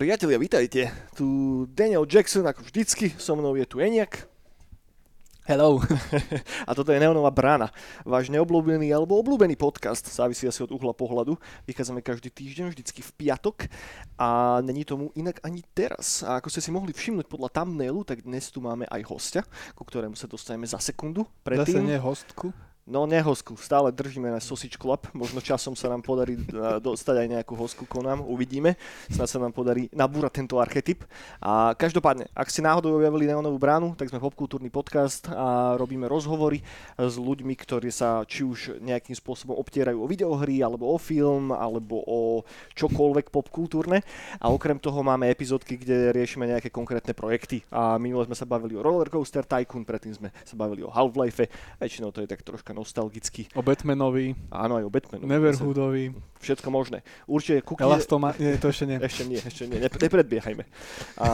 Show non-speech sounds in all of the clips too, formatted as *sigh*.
Priatelia, vítajte. Tu Daniel Jackson, ako vždycky, so mnou je tu Eniak. Hello. *laughs* A toto je Neonová brána, váš neobľúbený alebo obľúbený podcast, závisí asi od uhla pohľadu. Vychádzame každý týždeň, vždycky v piatok a není tomu inak ani teraz. A ako ste si mohli všimnúť podľa thumbnailu, tak dnes tu máme aj hostia, ku ktorému sa dostaneme za sekundu. Predtým... Zase nie hostku. No nehosku, stále držíme na Sausage Club, možno časom sa nám podarí e, dostať aj nejakú hosku konám, uvidíme, snad sa nám podarí nabúrať tento archetyp. A každopádne, ak ste náhodou objavili Neonovú bránu, tak sme popkultúrny podcast a robíme rozhovory s ľuďmi, ktorí sa či už nejakým spôsobom obtierajú o videohry, alebo o film, alebo o čokoľvek popkultúrne. A okrem toho máme epizódky, kde riešime nejaké konkrétne projekty. A minule sme sa bavili o Rollercoaster Tycoon, predtým sme sa bavili o Half-Life, väčšinou to je tak troška nostalgicky. O Batmanovi. Áno, aj o Batmanovi. Neverhoodovi. Všetko možné. Určite kúknite... Elastoma... Nie, to ešte nie. Ešte nie, ešte nie. Nepredbiehajme. A,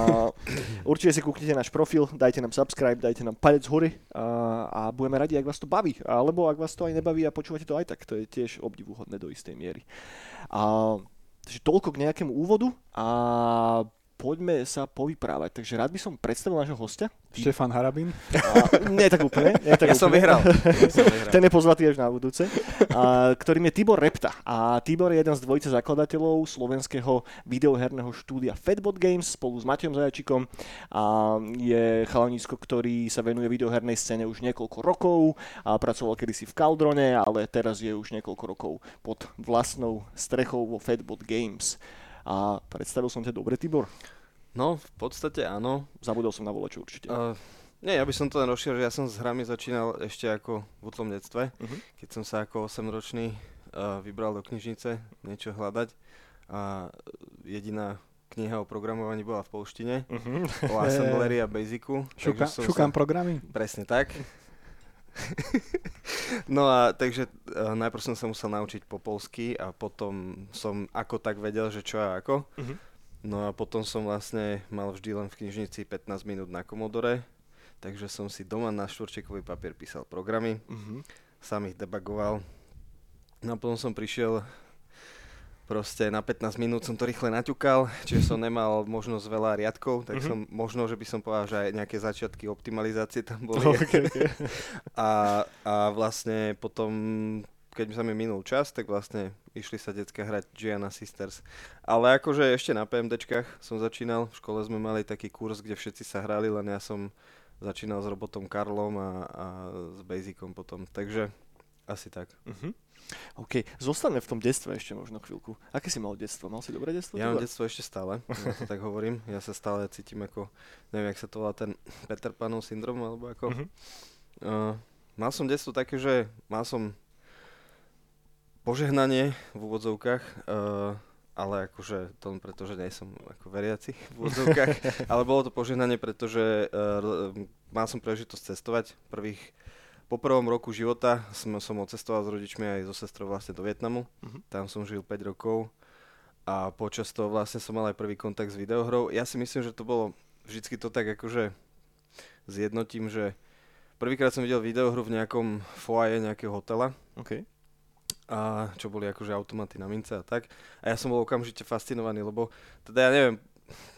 určite si kúknite náš profil, dajte nám subscribe, dajte nám palec hore a, a budeme radi, ak vás to baví. Alebo ak vás to aj nebaví a počúvate to aj tak, to je tiež obdivuhodné do istej miery. A, takže toľko k nejakému úvodu a poďme sa povyprávať. Takže rád by som predstavil nášho hostia. Štefan Harabín. A, nie tak úplne. Nie tak ja, úplne. Som vyhral. ja som vyhral. Ten je pozvatý až na budúce. A, ktorým je Tibor Repta. A Tibor je jeden z dvojice zakladateľov slovenského videoherného štúdia Fatbot Games spolu s Matejom Zajačikom. A je chalanisko, ktorý sa venuje videohernej scéne už niekoľko rokov. A pracoval kedysi v Caldrone, ale teraz je už niekoľko rokov pod vlastnou strechou vo Fatbot Games. A predstavil som ťa dobre, Tibor? No, v podstate áno. Zabudol som na volaču určite. Uh, nie, ja by som to len rozšiel, že ja som s hrami začínal ešte ako v útlom detstve, uh-huh. keď som sa ako 8-ročný uh, vybral do knižnice niečo hľadať a jediná kniha o programovaní bola v polštine, uh-huh. o assemblery a *laughs* basicu. Šuka, šukám sa... programy? Presne tak. *laughs* no a takže uh, najprv som sa musel naučiť po polsky a potom som ako tak vedel, že čo a ako. Uh-huh. No a potom som vlastne mal vždy len v knižnici 15 minút na komodore, takže som si doma na štvorčekový papier písal programy, uh-huh. sám ich debagoval. No a potom som prišiel proste na 15 minút som to rýchle naťukal, čiže som nemal možnosť veľa riadkov, tak mm-hmm. som možno, že by som povedal, že aj nejaké začiatky optimalizácie tam boli. Okay, *laughs* okay. a, a vlastne potom, keď sa mi minul čas, tak vlastne išli sa detská hrať Gianna Sisters. Ale akože ešte na PMDčkách som začínal, v škole sme mali taký kurz, kde všetci sa hrali, len ja som začínal s robotom Karlom a, a s Basicom potom, takže asi tak. Uh-huh. OK, zostaneme v tom detstve ešte možno chvíľku. Aké si mal detstvo? Mal si dobré detstvo? Ja mám detstvo ešte stále, ja to tak hovorím. Ja sa stále cítim ako, neviem, jak sa to volá, ten Peter Panov syndrom, alebo ako. Uh-huh. Uh, mal som detstvo také, že mal som požehnanie v úvodzovkách, uh, ale akože to len preto, že nie som ako veriaci v úvodzovkách, *laughs* ale bolo to požehnanie, pretože uh, mal som príležitosť cestovať prvých po prvom roku života som, som odcestoval s rodičmi aj so sestrou vlastne do Vietnamu. Uh-huh. Tam som žil 5 rokov a počas toho vlastne som mal aj prvý kontakt s videohrou. Ja si myslím, že to bolo vždycky to tak akože zjednotím, že prvýkrát som videl videohru v nejakom foaje nejakého hotela. Okay. A čo boli akože automaty na mince a tak. A ja som bol okamžite fascinovaný, lebo teda ja neviem,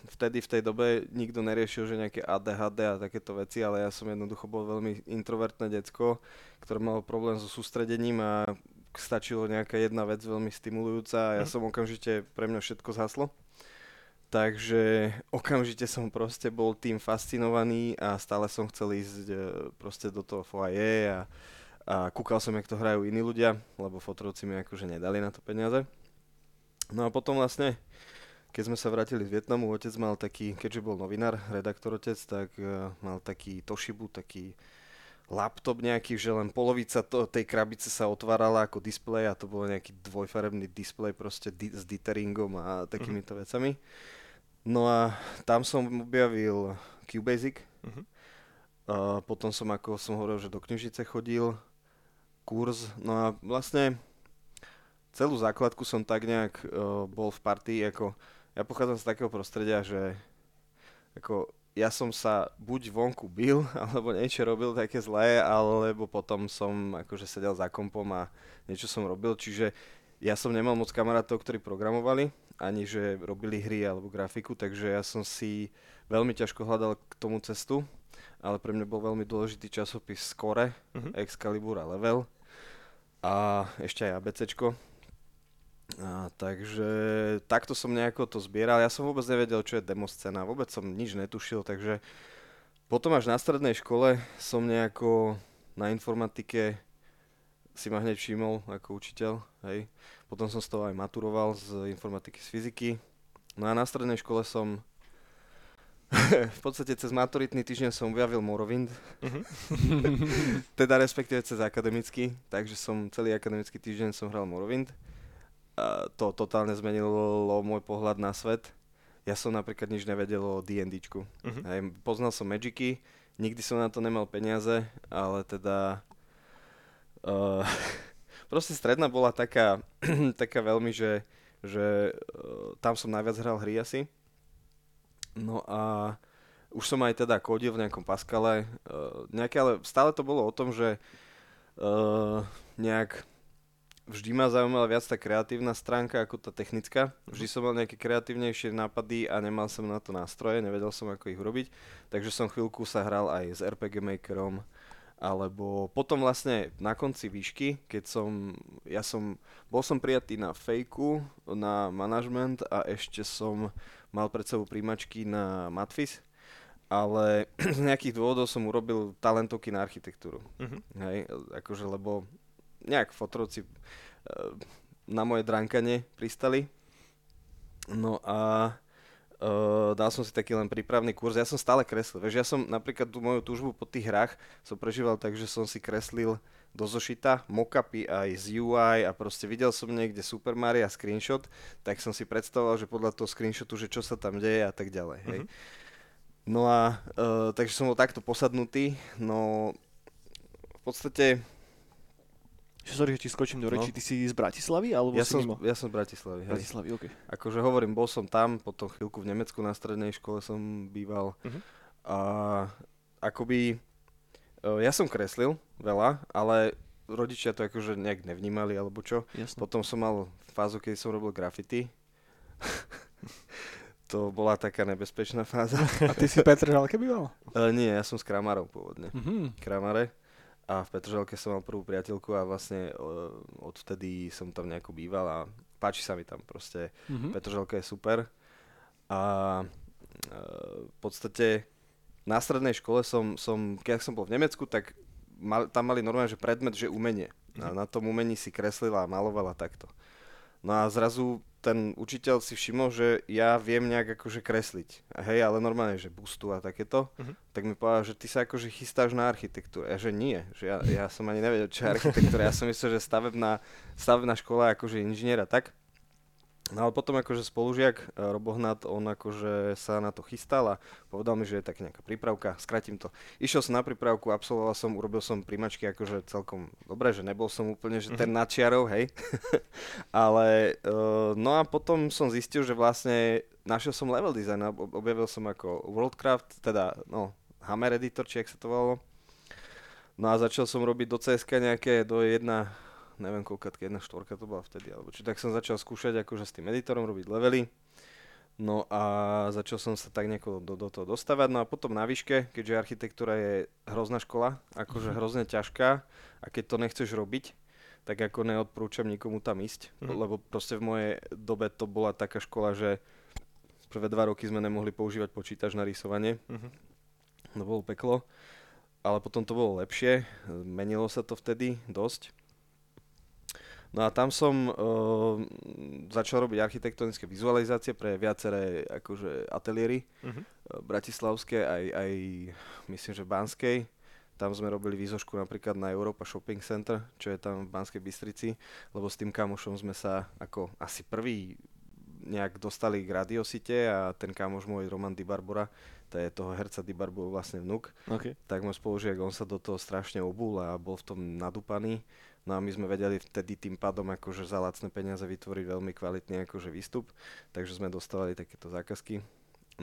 vtedy v tej dobe nikto neriešil, že nejaké ADHD a takéto veci, ale ja som jednoducho bol veľmi introvertné decko, ktoré malo problém so sústredením a stačilo nejaká jedna vec veľmi stimulujúca a ja mm. som okamžite, pre mňa všetko zhaslo. Takže okamžite som proste bol tým fascinovaný a stále som chcel ísť e, proste do toho foaje a, a kúkal som, jak to hrajú iní ľudia, lebo fotrovci mi akože nedali na to peniaze. No a potom vlastne keď sme sa vrátili z Vietnamu, otec mal taký, keďže bol novinár, redaktor otec, tak uh, mal taký Toshibu, taký laptop nejaký, že len polovica to, tej krabice sa otvárala ako displej a to bol nejaký dvojfarebný displej proste di- s ditteringom a takýmito uh-huh. vecami. No a tam som objavil QBasic. Uh-huh. Uh, potom som, ako som hovoril, že do knižnice chodil, kurz. No a vlastne celú základku som tak nejak uh, bol v partii, ako ja pochádzam z takého prostredia, že ako ja som sa buď vonku bil, *laughs* alebo niečo robil také zlé, alebo potom som akože sedel za kompom a niečo som robil, čiže ja som nemal moc kamarátov, ktorí programovali, ani že robili hry alebo grafiku, takže ja som si veľmi ťažko hľadal k tomu cestu, ale pre mňa bol veľmi dôležitý časopis Score, uh-huh. Excalibur a Level a ešte aj ABCčko. A, takže takto som nejako to zbieral. Ja som vôbec nevedel, čo je demoscéna, vôbec som nič netušil, takže potom až na strednej škole som nejako na informatike si ma hneď všimol ako učiteľ, hej. Potom som z toho aj maturoval z informatiky z fyziky. No a na strednej škole som *laughs* v podstate cez maturitný týždeň som objavil Morrowind. Uh-huh. *laughs* teda respektíve cez akademický, takže som celý akademický týždeň som hral Morrowind. To totálne zmenilo môj pohľad na svet. Ja som napríklad nič nevedel o D&Dčku. Uh-huh. poznal som Magicy, nikdy som na to nemal peniaze, ale teda Uh, *laughs* proste stredná bola taká, *clears throat* taká veľmi, že, že uh, tam som najviac hral hry asi. No a už som aj teda kodil v nejakom Pascale, uh, nejaké, ale stále to bolo o tom, že uh, nejak vždy ma zaujímala viac tá kreatívna stránka ako tá technická. Vždy som mal nejaké kreatívnejšie nápady a nemal som na to nástroje, nevedel som ako ich urobiť. Takže som chvíľku sa hral aj s RPG Makerom, alebo potom vlastne na konci výšky, keď som, ja som, bol som prijatý na fejku, na manažment a ešte som mal pred sebou príjmačky na Matfis, ale *clears throat* z nejakých dôvodov som urobil talentovky na architektúru. Uh-huh. Hej, akože lebo nejak fotrovci e, na moje dránkanie pristali. No a Uh, dal som si taký len prípravný kurz. Ja som stále kreslil. Vieš, ja som napríklad tú moju túžbu po tých hrách som prežíval tak, že som si kreslil do zošita mockupy aj z UI a proste videl som niekde Super Mario a screenshot, tak som si predstavoval, že podľa toho screenshotu, že čo sa tam deje a tak ďalej. Hej. Uh-huh. No a uh, takže som bol takto posadnutý, no v podstate Sorry, že ti skočím do reči, no. ty si z Bratislavy alebo ja si som, mimo? Ja som z Bratislavy, hej. Bratislavy, okay. Akože hovorím, bol som tam, potom chvíľku v Nemecku na strednej škole som býval. Uh-huh. A akoby, e, ja som kreslil veľa, ale rodičia to akože nejak nevnímali alebo čo. Jasne. Potom som mal fázu, keď som robil graffiti. *laughs* to bola taká nebezpečná fáza. A ty si Petr Žalke býval? Uh, nie, ja som s Kramarov pôvodne. Uh-huh. Kramare a v Petržalke som mal prvú priateľku a vlastne uh, odvtedy som tam nejako býval a páči sa mi tam proste. Mm-hmm. Petržalka je super a uh, v podstate na strednej škole som, som, keď som bol v Nemecku, tak mal, tam mali normálne, že predmet, že umenie. A mhm. na tom umení si kreslila a malovala takto. No a zrazu ten učiteľ si všimol, že ja viem nejak akože kresliť. Hej, ale normálne, že bustu a takéto. Uh-huh. Tak mi povedal, že ty sa akože chystáš na architektúru. Ja, že nie. Že ja, ja som ani nevedel, čo je architektúra. Ja som myslel, že stavebná, stavebná škola akože inžiniera tak. No ale potom akože spolužiak e, Robohnat, on akože sa na to chystal a povedal mi, že je tak nejaká prípravka, skratím to. Išiel som na prípravku, absolvoval som, urobil som príjmačky akože celkom dobre, že nebol som úplne že ten mhm. nadčiarov, hej. *laughs* ale uh, no a potom som zistil, že vlastne našiel som level design, objavil som ako Worldcraft, teda no Hammer Editor, či jak sa to volalo. No a začal som robiť do CSK nejaké, do jedna neviem koľkatky, jedna štvorka to bola vtedy, alebo či tak som začal skúšať akože s tým editorom robiť levely. No a začal som sa tak nejako do, do toho dostávať. No a potom na výške, keďže architektúra je hrozná škola, akože mhm. hrozne ťažká a keď to nechceš robiť, tak ako neodporúčam nikomu tam ísť, mm. lebo proste v mojej dobe to bola taká škola, že prvé dva roky sme nemohli používať počítač na rysovanie. Mm-hmm. To bolo peklo. Ale potom to bolo lepšie, menilo sa to vtedy dosť. No a tam som uh, začal robiť architektonické vizualizácie pre viaceré akože ateliéry, uh-huh. bratislavské aj, aj myslím, že Banskej. Tam sme robili výzošku napríklad na Europa Shopping Center, čo je tam v Banskej Bystrici, lebo s tým kamošom sme sa ako asi prvý nejak dostali k radiosite a ten kamoš môj Roman Di Barbora, to je toho herca Di Barbu vlastne vnuk, okay. tak môj spolužiak, on sa do toho strašne obul a bol v tom nadúpaný No a my sme vedeli vtedy tým pádom akože za lacné peniaze vytvoriť veľmi kvalitný akože výstup, takže sme dostávali takéto zákazky.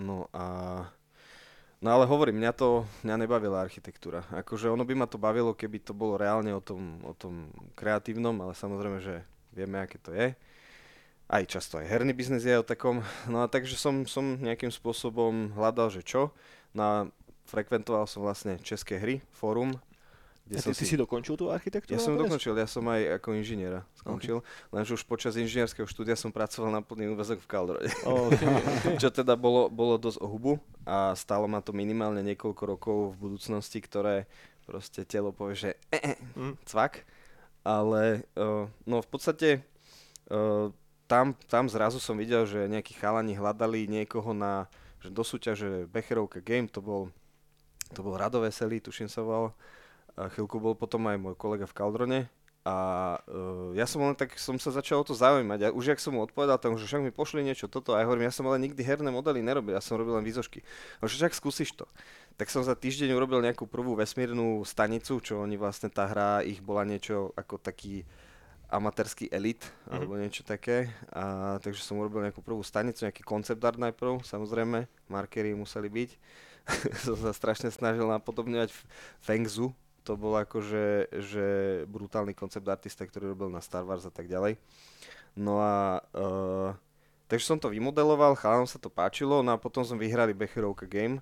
No a No ale hovorím, mňa to, mňa nebavila architektúra. Akože ono by ma to bavilo, keby to bolo reálne o tom, o tom kreatívnom, ale samozrejme, že vieme, aké to je. Aj často aj herný biznis je o takom. No a takže som, som nejakým spôsobom hľadal, že čo. No a frekventoval som vlastne české hry, fórum, kde a ty, som ty si... si dokončil tú architektúru? Ja som dokončil, ja som aj ako inžiniera skončil, okay. lenže už počas inžinierského štúdia som pracoval na plný úvezok v Caldrone. Oh, okay, okay. *laughs* Čo teda bolo, bolo dosť o hubu a stálo ma to minimálne niekoľko rokov v budúcnosti, ktoré proste telo povie, že e, e, mm. cvak. Ale uh, no v podstate uh, tam, tam zrazu som videl, že nejakí chalani hľadali niekoho na že do súťaže Becherovka Game, to bol, to bol Rado Veselý, tuším sa volal a chvíľku bol potom aj môj kolega v Kaldrone a uh, ja som len tak, som sa začal o to zaujímať a už jak som mu odpovedal, tak že však mi pošli niečo toto a ja hovorím, ja som ale nikdy herné modely nerobil, ja som robil len výzošky. No však skúsiš to. Tak som za týždeň urobil nejakú prvú vesmírnu stanicu, čo oni vlastne tá hra, ich bola niečo ako taký amatérsky elit, mm-hmm. alebo niečo také. A, takže som urobil nejakú prvú stanicu, nejaký koncept art najprv, samozrejme, markery museli byť. *laughs* som sa strašne snažil napodobňovať Fengzu, to bol akože že brutálny koncept artista, ktorý robil na Star Wars a tak ďalej. No a uh, takže som to vymodeloval, chalanom sa to páčilo, no a potom som vyhrali Becherovka Game,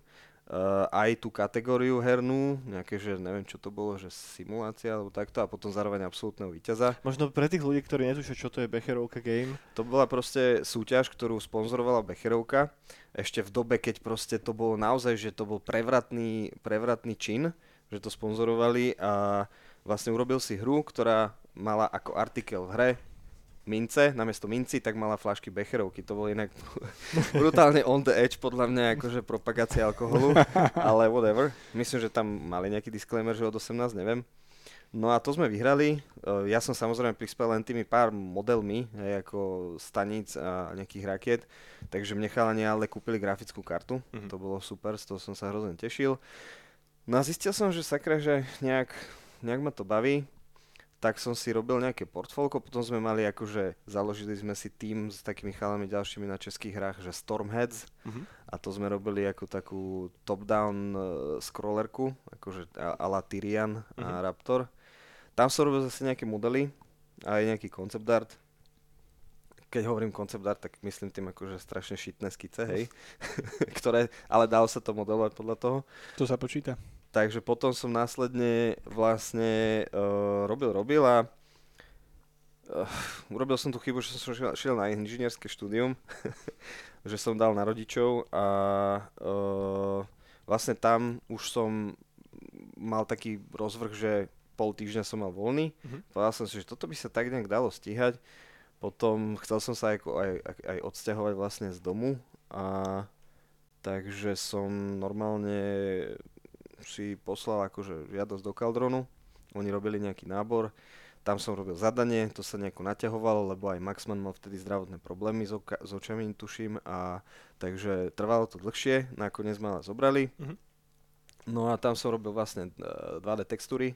uh, aj tú kategóriu hernú, nejaké, že neviem čo to bolo, že simulácia alebo takto a potom zároveň absolútneho víťaza. Možno pre tých ľudí, ktorí netušia, čo to je Becherovka Game. To bola proste súťaž, ktorú sponzorovala Becherovka, ešte v dobe, keď proste to bolo naozaj, že to bol prevratný, prevratný čin, že to sponzorovali a vlastne urobil si hru, ktorá mala ako artikel v hre mince, namiesto minci, tak mala flašky becherovky. To bolo inak *laughs* brutálne on the edge, podľa mňa, akože propagácia alkoholu, *laughs* ale whatever. Myslím, že tam mali nejaký disclaimer, že od 18, neviem. No a to sme vyhrali. E, ja som samozrejme prispel len tými pár modelmi, hej, ako staníc a nejakých rakiet, takže mne chalani ale kúpili grafickú kartu. Mm-hmm. To bolo super, z toho som sa hrozne tešil. No a zistil som, že sakra, že nejak, nejak ma to baví, tak som si robil nejaké portfólko, potom sme mali akože, založili sme si tým s takými chalami ďalšími na českých hrách, že Stormheads mm-hmm. a to sme robili ako takú top-down uh, scrollerku, akože a la Tyrian mm-hmm. a mhm. Raptor. Tam som robil zase nejaké modely, aj nejaký concept art. Keď hovorím concept art, tak myslím tým akože strašne šitné skice, hej, *laughs* ktoré, ale dalo sa to modelovať podľa toho. To sa počíta. Takže potom som následne vlastne uh, robil, robil a uh, urobil som tú chybu, že som šiel, šiel na inžinierské štúdium, *laughs* že som dal na rodičov a uh, vlastne tam už som mal taký rozvrh, že pol týždňa som mal voľný. Uh-huh. Povedal som si, že toto by sa tak nejak dalo stíhať. Potom chcel som sa aj, aj, aj odsťahovať vlastne z domu a takže som normálne si poslal akože žiadosť do Kaldronu, oni robili nejaký nábor, tam som robil zadanie, to sa nejako naťahovalo, lebo aj Maxman mal vtedy zdravotné problémy s, oka- s očami, tuším, a takže trvalo to dlhšie, nakoniec ma zobrali. Mm-hmm. No a tam som robil vlastne 2D e, textúry,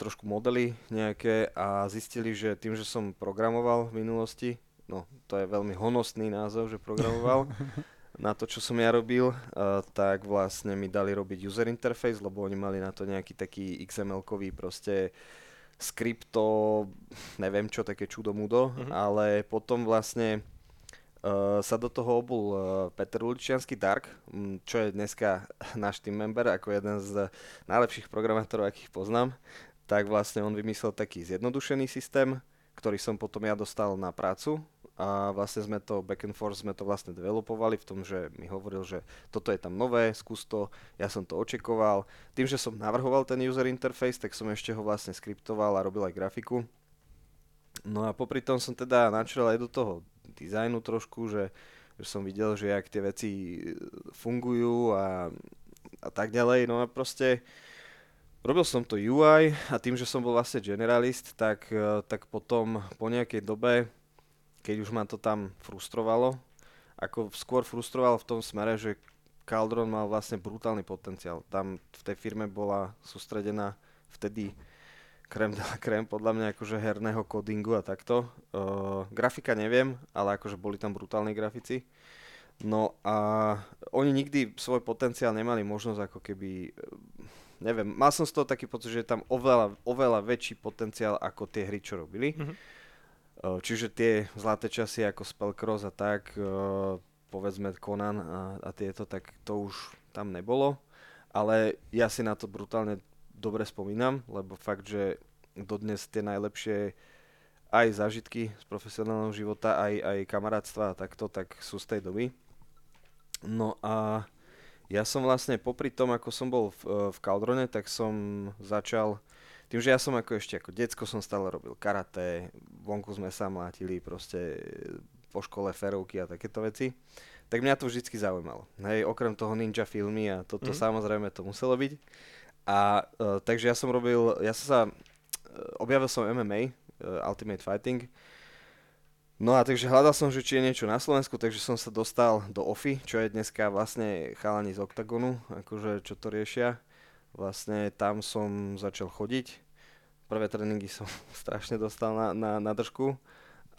trošku modely nejaké a zistili, že tým, že som programoval v minulosti, no to je veľmi honosný názov, že programoval, *laughs* na to, čo som ja robil, uh, tak vlastne mi dali robiť user interface, lebo oni mali na to nejaký taký XML-kový proste skripto, neviem čo, také čudo mudo, mm-hmm. ale potom vlastne uh, sa do toho obul uh, Peter Lučiansky Dark, um, čo je dneska *laughs* náš team member, ako jeden z najlepších programátorov, akých poznám, tak vlastne on vymyslel taký zjednodušený systém, ktorý som potom ja dostal na prácu a vlastne sme to back and forth sme to vlastne developovali v tom, že mi hovoril, že toto je tam nové, skús to, ja som to očekoval. Tým, že som navrhoval ten user interface, tak som ešte ho vlastne skriptoval a robil aj grafiku. No a popri tom som teda načal aj do toho dizajnu trošku, že, že som videl, že jak tie veci fungujú a, a tak ďalej. No a proste robil som to UI a tým, že som bol vlastne generalist, tak, tak potom po nejakej dobe keď už ma to tam frustrovalo, ako skôr frustrovalo v tom smere, že Caldron mal vlastne brutálny potenciál. Tam v tej firme bola sústredená vtedy krem de la *laughs* krem podľa mňa akože herného codingu a takto. Uh, grafika neviem, ale akože boli tam brutálni grafici. No a oni nikdy svoj potenciál nemali možnosť ako keby, neviem, mal som z toho taký pocit, že je tam oveľa, oveľa väčší potenciál ako tie hry, čo robili. Mm-hmm čiže tie zlaté časy ako Spellcross a tak, povedzme Conan a, a tieto, tak to už tam nebolo. Ale ja si na to brutálne dobre spomínam, lebo fakt, že dodnes tie najlepšie aj zážitky z profesionálneho života, aj, aj kamarátstva a takto, tak sú z tej doby. No a ja som vlastne popri tom, ako som bol v, v Kaldrone, tak som začal, tým, že ja som ako ešte ako decko som stále robil karate, vonku sme sa mlátili proste po škole ferovky a takéto veci, tak mňa to vždycky zaujímalo. Hej, okrem toho ninja filmy a toto mm. samozrejme to muselo byť. A uh, takže ja som robil, ja som sa, uh, objavil som MMA, uh, Ultimate Fighting, No a takže hľadal som, že či je niečo na Slovensku, takže som sa dostal do OFI, čo je dneska vlastne chalani z Octagonu, akože čo to riešia. Vlastne tam som začal chodiť. Prvé tréningy som *laughs* strašne dostal na, na, na držku.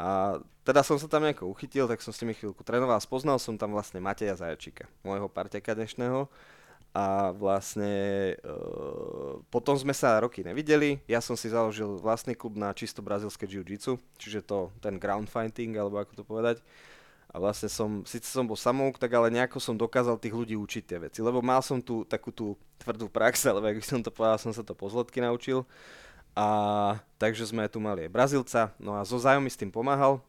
A teda som sa tam nejako uchytil, tak som s nimi chvíľku trénoval. Spoznal som tam vlastne Mateja Zajačíka, môjho parteka dnešného a vlastne e, potom sme sa roky nevideli. Ja som si založil vlastný klub na čisto brazilské jiu-jitsu, čiže to ten ground fighting, alebo ako to povedať. A vlastne som, síce som bol samouk, tak ale nejako som dokázal tých ľudí učiť tie veci. Lebo mal som tu takú tú tvrdú prax, *laughs* alebo ak by som to povedal, som sa to po zlotky naučil. A takže sme tu mali aj Brazilca, no a zo zájom mi s tým pomáhal.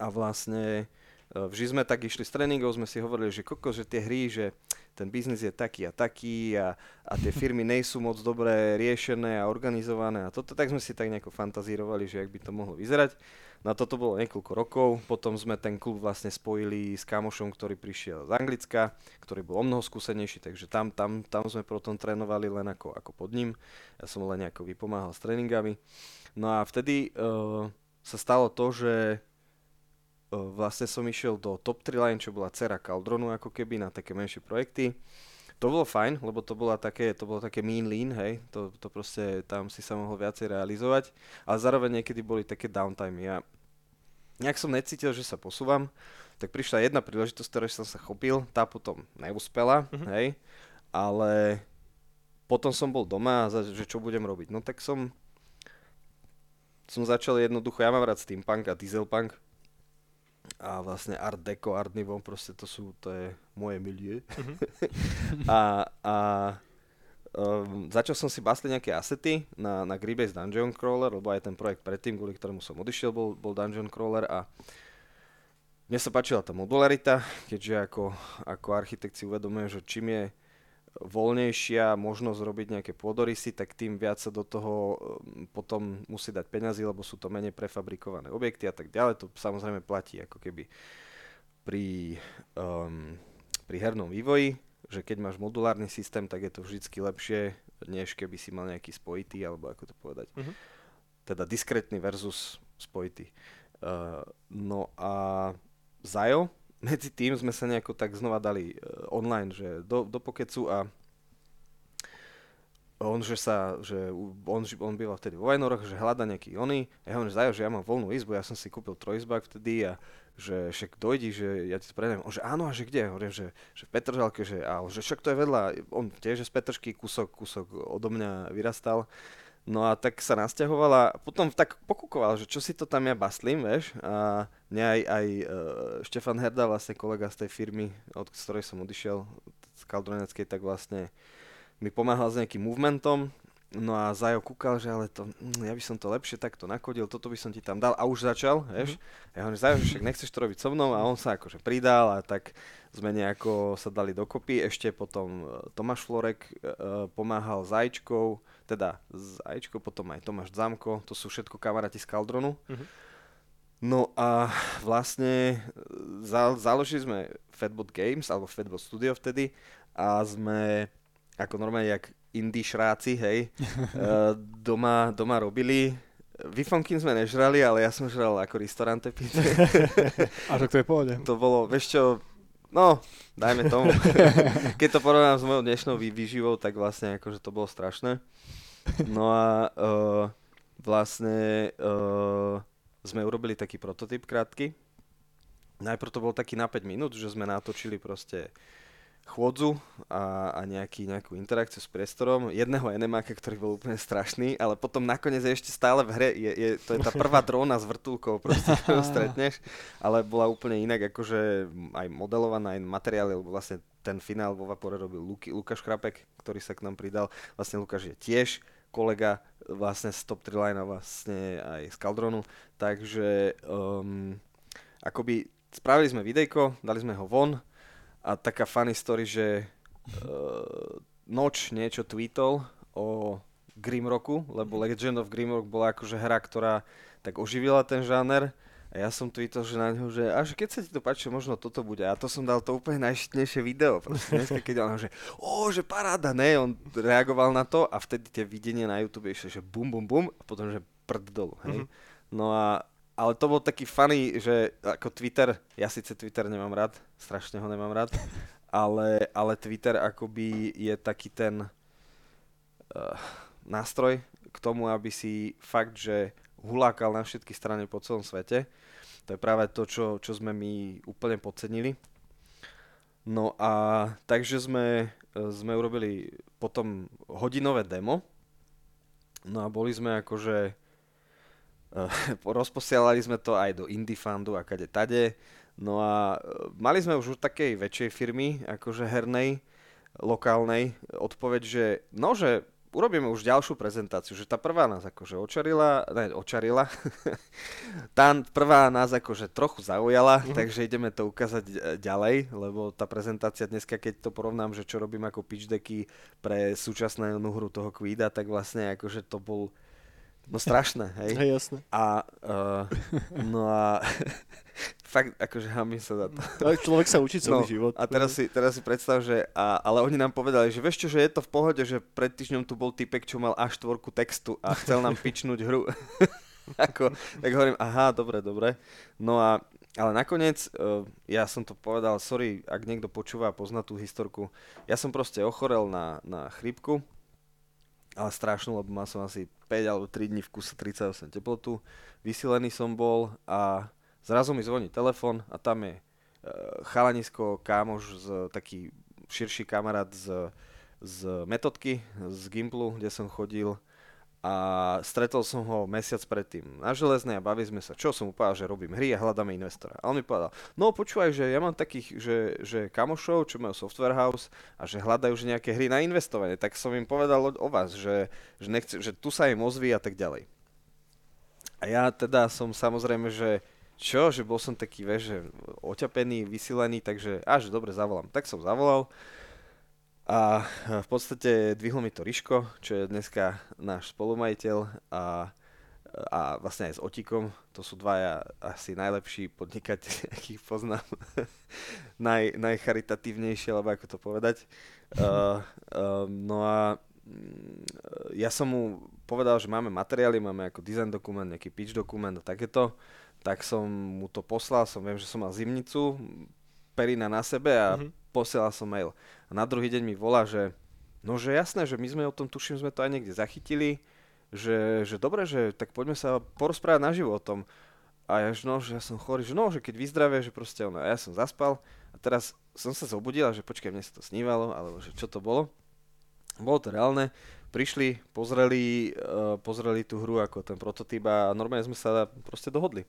A vlastne vždy sme tak išli z tréningov, sme si hovorili, že koko, že tie hry, že ten biznis je taký a taký a, a tie *laughs* firmy nejsú moc dobre riešené a organizované a toto, tak sme si tak nejako fantazírovali, že ak by to mohlo vyzerať. Na toto bolo niekoľko rokov, potom sme ten klub vlastne spojili s kamošom, ktorý prišiel z Anglicka, ktorý bol o mnoho skúsenejší, takže tam, tam, tam sme potom trénovali len ako, ako pod ním. Ja som len nejako vypomáhal s tréningami. No a vtedy uh, sa stalo to, že vlastne som išiel do Top 3 Line, čo bola dcera Caldronu ako keby na také menšie projekty. To bolo fajn, lebo to, bola také, to bolo také mean lean, hej, to, to proste tam si sa mohol viacej realizovať, ale zároveň niekedy boli také downtime. Ja nejak som necítil, že sa posúvam, tak prišla jedna príležitosť, ktorej som sa chopil, tá potom neúspela, mm-hmm. hej, ale potom som bol doma a že čo budem robiť. No tak som som začal jednoducho, ja mám rád steampunk a dieselpunk, a vlastne Art Deco, Art Nouveau, proste to sú, to je moje milie. Uh-huh. *laughs* a, a um, začal som si basliť nejaké asety na, na Greybase Dungeon Crawler, lebo aj ten projekt predtým, kvôli ktorému som odišiel, bol, bol Dungeon Crawler a mne sa páčila tá modularita, keďže ako, ako architekt si uvedomujem, že čím je voľnejšia možnosť robiť nejaké pôdorysy, tak tým viac sa do toho um, potom musí dať peňazí, lebo sú to menej prefabrikované objekty a tak ďalej. To samozrejme platí ako keby pri, um, pri hernom vývoji, že keď máš modulárny systém, tak je to vždycky lepšie, než keby si mal nejaký spojitý, alebo ako to povedať. Uh-huh. Teda diskrétny versus spojitý. Uh, no a Zajo, medzi tým sme sa nejako tak znova dali uh, online, že do, do Pokecu a on, že sa, že on, on býval vtedy vo Vajnoroch, že hľada nejaký ony. Ja hovorím, že že ja mám voľnú izbu, ja som si kúpil trojizbák vtedy a že však dojdi, že ja ti to predajem. On, že áno, a že kde? Hovorím, že, že v Petržalke, že, a, že však to je vedľa, on tiež z Petržky kúsok, kúsok odo mňa vyrastal. No a tak sa nasťahovala, potom tak pokúkoval, že čo si to tam ja baslím, vieš. A mňa aj, aj uh, Štefan Herda, vlastne kolega z tej firmy, od ktorej som odišiel, z Kaldroneckej, tak vlastne mi pomáhal s nejakým movementom. No a Zajo kúkal, že ale to, mm, ja by som to lepšie takto nakodil, toto by som ti tam dal a už začal, vieš. Mm-hmm. Ja hovorím, Zajo, že však nechceš to robiť so mnou a on sa akože pridal a tak sme nejako sa dali dokopy. Ešte potom e, Tomáš Florek uh, pomáhal Zajčkou, teda z Ajčko, potom aj Tomáš Zamko, to sú všetko kamaráti z Kaldronu. Uh-huh. No a vlastne e, za, založili sme Fatbot Games, alebo Fatbot Studio vtedy a sme ako normálne jak indie šráci, hej, *laughs* e, doma, doma robili. Vyfonkin sme nežrali, ale ja som žral ako restaurante pizze. a to je *laughs* pohode. To bolo, vieš čo, no, dajme tomu. *laughs* Keď to porovnám s mojou dnešnou výživou, tak vlastne akože to bolo strašné. No a uh, vlastne uh, sme urobili taký prototyp krátky. Najprv to bol taký na 5 minút, že sme natočili proste chôdzu a, a nejaký, nejakú interakciu s priestorom. Jedného enemáka, ktorý bol úplne strašný, ale potom nakoniec je ešte stále v hre. Je, je, to je tá prvá *laughs* dróna s vrtulkou, proste, *laughs* ktorú stretneš, ale bola úplne inak, akože aj modelovaná, aj materiály, lebo vlastne ten finál vo Vapore robil Luky, Lukáš Krapek, ktorý sa k nám pridal. Vlastne Lukáš je tiež kolega vlastne z Top 3 Line vlastne aj z Caldronu, takže um, akoby spravili sme videjko, dali sme ho von, a taká funny story, že uh, Noč niečo tweetol o Grimrocku, lebo Legend of Grimrock bola akože hra, ktorá tak oživila ten žáner. A ja som tweetol, že na ňo, že, a že keď sa ti to páči, možno toto bude. A to som dal to úplne najšitnejšie video. Proste dneska, keď on, že, o, že paráda, ne, on reagoval na to a vtedy tie videnie na YouTube išli, že bum, bum, bum a potom, že prd dolu, hej. Mm-hmm. No a ale to bol taký funny, že ako Twitter, ja síce Twitter nemám rád, strašne ho nemám rád, *laughs* ale, ale Twitter akoby je taký ten uh, nástroj k tomu, aby si fakt, že hulákal na všetky strany po celom svete. To je práve to, čo, čo sme my úplne podcenili. No a takže sme, sme urobili potom hodinové demo. No a boli sme akože Eh, *laughs* rozposielali sme to aj do Indie Fundu a kade tade. No a eh, mali sme už u takej väčšej firmy, akože hernej, lokálnej, odpoveď, že no, že urobíme už ďalšiu prezentáciu, že tá prvá nás akože očarila, ne, očarila, *laughs* tá prvá nás akože trochu zaujala, mm-hmm. takže ideme to ukázať eh, ďalej, lebo tá prezentácia dneska, keď to porovnám, že čo robím ako pitch decky pre súčasnú hru toho Quida, tak vlastne akože to bol No strašné, hej. Hej, jasné. A, uh, no a *laughs* fakt, akože hambím sa za to. Ale človek sa učí celý no, život. A teraz si, teraz si predstav, že, a, ale oni nám povedali, že vieš čo, že je to v pohode, že pred týždňom tu bol typek, čo mal až tvorku textu a chcel nám *laughs* pičnúť hru. *laughs* Ako, tak hovorím, aha, dobre, dobre. No a ale nakoniec, uh, ja som to povedal, sorry, ak niekto počúva a pozná tú historku, ja som proste ochorel na, na chrípku, ale strašnú, lebo mal som asi 5 alebo 3 dní v kuse 38 teplotu, vysilený som bol a zrazu mi zvoní telefon a tam je uh, chalanisko, kámoš, z, taký širší kamarát z, z metodky, z Gimplu, kde som chodil a stretol som ho mesiac predtým na železnej a bavili sme sa, čo som mu že robím hry a hľadáme investora. A on mi povedal, no počúvaj, že ja mám takých, že, že kamošov, čo majú software house a že hľadajú že nejaké hry na investovanie, tak som im povedal o vás, že, že, nechce, že tu sa im ozví a tak ďalej. A ja teda som samozrejme, že čo, že bol som taký, vieš, že oťapený, vysilený, takže až dobre zavolám. Tak som zavolal, a v podstate dvihol mi to Riško, čo je dneska náš spolumajiteľ a, a vlastne aj s Otikom. To sú dvaja asi najlepší podnikateľi, *laughs* akých poznám. *laughs* Naj, najcharitatívnejšie, alebo ako to povedať. Uh, uh, no a mm, ja som mu povedal, že máme materiály, máme ako design dokument, nejaký pitch dokument a takéto. Tak som mu to poslal, som viem, že som mal zimnicu, perina na sebe a mm-hmm posielal som mail. A na druhý deň mi volá, že no že jasné, že my sme o tom, tuším, sme to aj niekde zachytili, že, že dobre, že tak poďme sa porozprávať naživo o tom. A ja, že no, že ja som chorý, že no, že keď vyzdravie, že proste ono, ja som zaspal a teraz som sa zobudil a že počkaj, mne sa to snívalo, alebo že čo to bolo. Bolo to reálne, prišli, pozreli, uh, pozreli tú hru ako ten prototyp a normálne sme sa proste dohodli.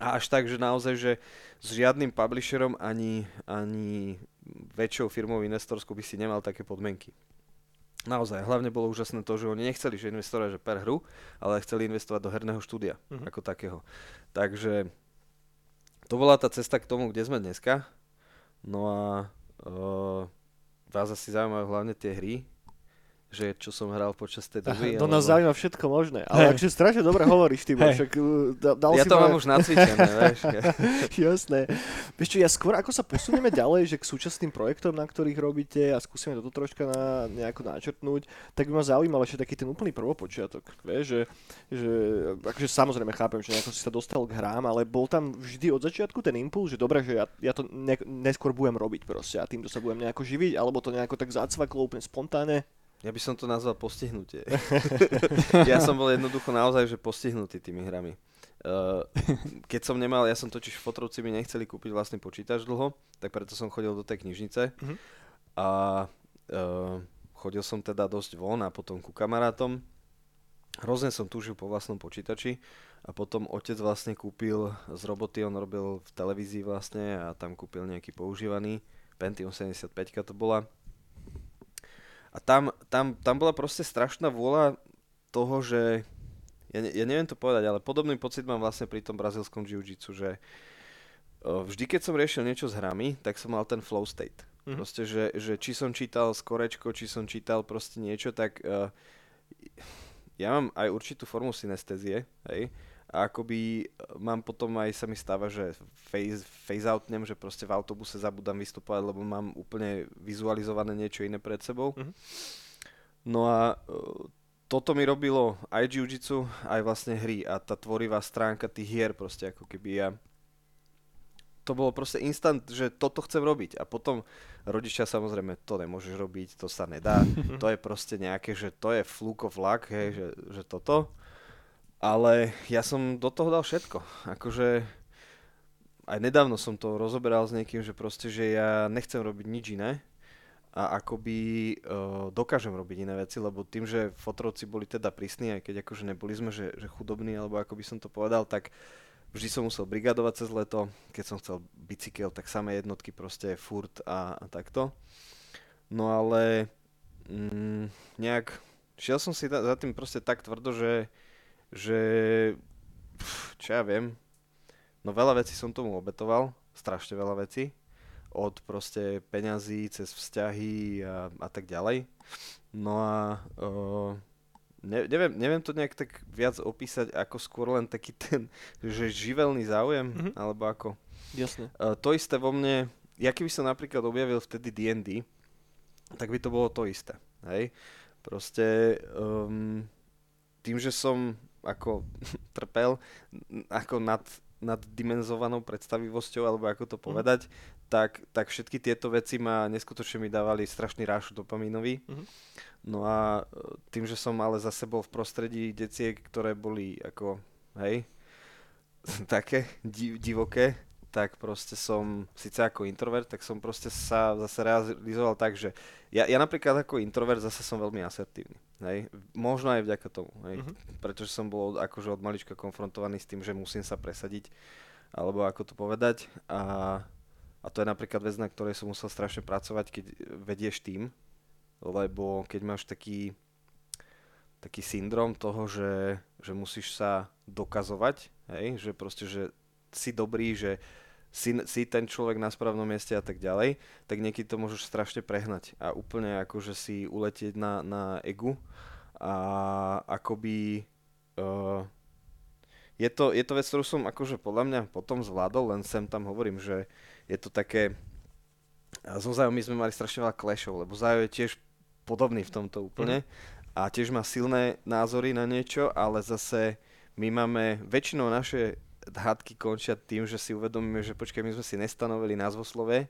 A až tak, že naozaj, že s žiadnym publisherom ani, ani väčšou firmou investorskou by si nemal také podmienky. Naozaj, hlavne bolo úžasné to, že oni nechceli že investovať že per hru, ale chceli investovať do herného štúdia uh-huh. ako takého. Takže to bola tá cesta k tomu, kde sme dneska. No a uh, vás asi zaujímajú hlavne tie hry, že čo som hral počas tej doby. To nás zaujíma všetko možné, ale hey. akže strašne dobre hovoríš, ty, hey. však uh, dal Ja si to ma... mám už nacvičené, *laughs* vieš. Jasné. Vieš čo, ja skôr ako sa posunieme ďalej, že k súčasným projektom, na ktorých robíte a skúsime toto troška na, nejako načrtnúť, tak by ma zaujímalo ešte taký ten úplný prvopočiatok, vieš, že, že akože samozrejme chápem, že nejako si sa dostal k hrám, ale bol tam vždy od začiatku ten impuls, že dobre, že ja, ja to ne, neskôr budem robiť proste a týmto sa budem nejako živiť, alebo to nejako tak zacvaklo úplne spontánne. Ja by som to nazval postihnutie. *laughs* ja som bol jednoducho naozaj že postihnutý tými hrami. Uh, keď som nemal, ja som totiž fotrovci mi nechceli kúpiť vlastný počítač dlho, tak preto som chodil do tej knižnice. Mhm. A uh, chodil som teda dosť von a potom ku kamarátom. Hrozne som túžil po vlastnom počítači a potom otec vlastne kúpil z roboty, on robil v televízii vlastne a tam kúpil nejaký používaný, Pentium 75 to bola. A tam, tam, tam bola proste strašná vôľa toho, že ja, ne, ja neviem to povedať, ale podobný pocit mám vlastne pri tom brazilskom jiu-jitsu, že vždy keď som riešil niečo s hrami, tak som mal ten flow state. Mm-hmm. Proste, že, že či som čítal skorečko, či som čítal proste niečo, tak uh, ja mám aj určitú formu synestézie, hej, a akoby mám potom aj sa mi stáva, že phase, phase outnem, že proste v autobuse zabudám vystupovať, lebo mám úplne vizualizované niečo iné pred sebou. Mm-hmm. No a uh, toto mi robilo aj jiu-jitsu, aj vlastne hry a tá tvorivá stránka tých hier proste ako keby ja to bolo proste instant, že toto chcem robiť. A potom rodičia samozrejme, to nemôžeš robiť, to sa nedá. *laughs* to je proste nejaké, že to je fluke of luck, hej, že, že toto. Ale ja som do toho dal všetko. Akože aj nedávno som to rozoberal s niekým, že proste, že ja nechcem robiť nič iné a akoby uh, dokážem robiť iné veci, lebo tým, že fotrovci boli teda prísni, aj keď akože neboli sme, že, že chudobní, alebo ako by som to povedal, tak vždy som musel brigadovať cez leto, keď som chcel bicykel, tak samé jednotky proste furt a, a takto. No ale mm, nejak šiel som si za tým proste tak tvrdo, že, že čo ja viem, no veľa vecí som tomu obetoval, strašne veľa vecí, od proste peňazí cez vzťahy a, a tak ďalej. No a uh, ne, neviem, neviem to nejak tak viac opísať ako skôr len taký ten, že živelný záujem, mm-hmm. alebo ako. Jasne. Uh, to isté vo mne, ja keby som napríklad objavil vtedy D&D, tak by to bolo to isté, hej. Proste um, tým, že som ako *laughs* trpel ako nad, dimenzovanou predstavivosťou, alebo ako to mhm. povedať, mm. tak, tak všetky tieto veci ma neskutočne mi dávali strašný ráš dopamínový. Mm-hmm. No a e, tým, že som ale za sebou v prostredí deciek, ktoré boli ako, hej, *laughs* také div, divoké, tak proste som, síce ako introvert, tak som proste sa zase realizoval tak, že ja, ja napríklad ako introvert zase som veľmi asertívny, hej, možno aj vďaka tomu, hej, mm-hmm. pretože som bol akože od malička konfrontovaný s tým, že musím sa presadiť, alebo ako to povedať. A, a to je napríklad vec, na ktorej som musel strašne pracovať, keď vedieš tým, lebo keď máš taký, taký syndrom toho, že, že musíš sa dokazovať, hej, že proste, že si dobrý, že si, si ten človek na správnom mieste a tak ďalej, tak niekedy to môžeš strašne prehnať a úplne akože si uletieť na, na egu a akoby uh, je to, je to vec, ktorú som akože podľa mňa potom zvládol, len sem tam hovorím, že je to také so Zajom my sme mali strašne veľa clashov, lebo Zajo je tiež podobný v tomto úplne. Mm. A tiež má silné názory na niečo, ale zase my máme, väčšinou naše hádky končia tým, že si uvedomíme, že počkaj, my sme si nestanovili názvoslové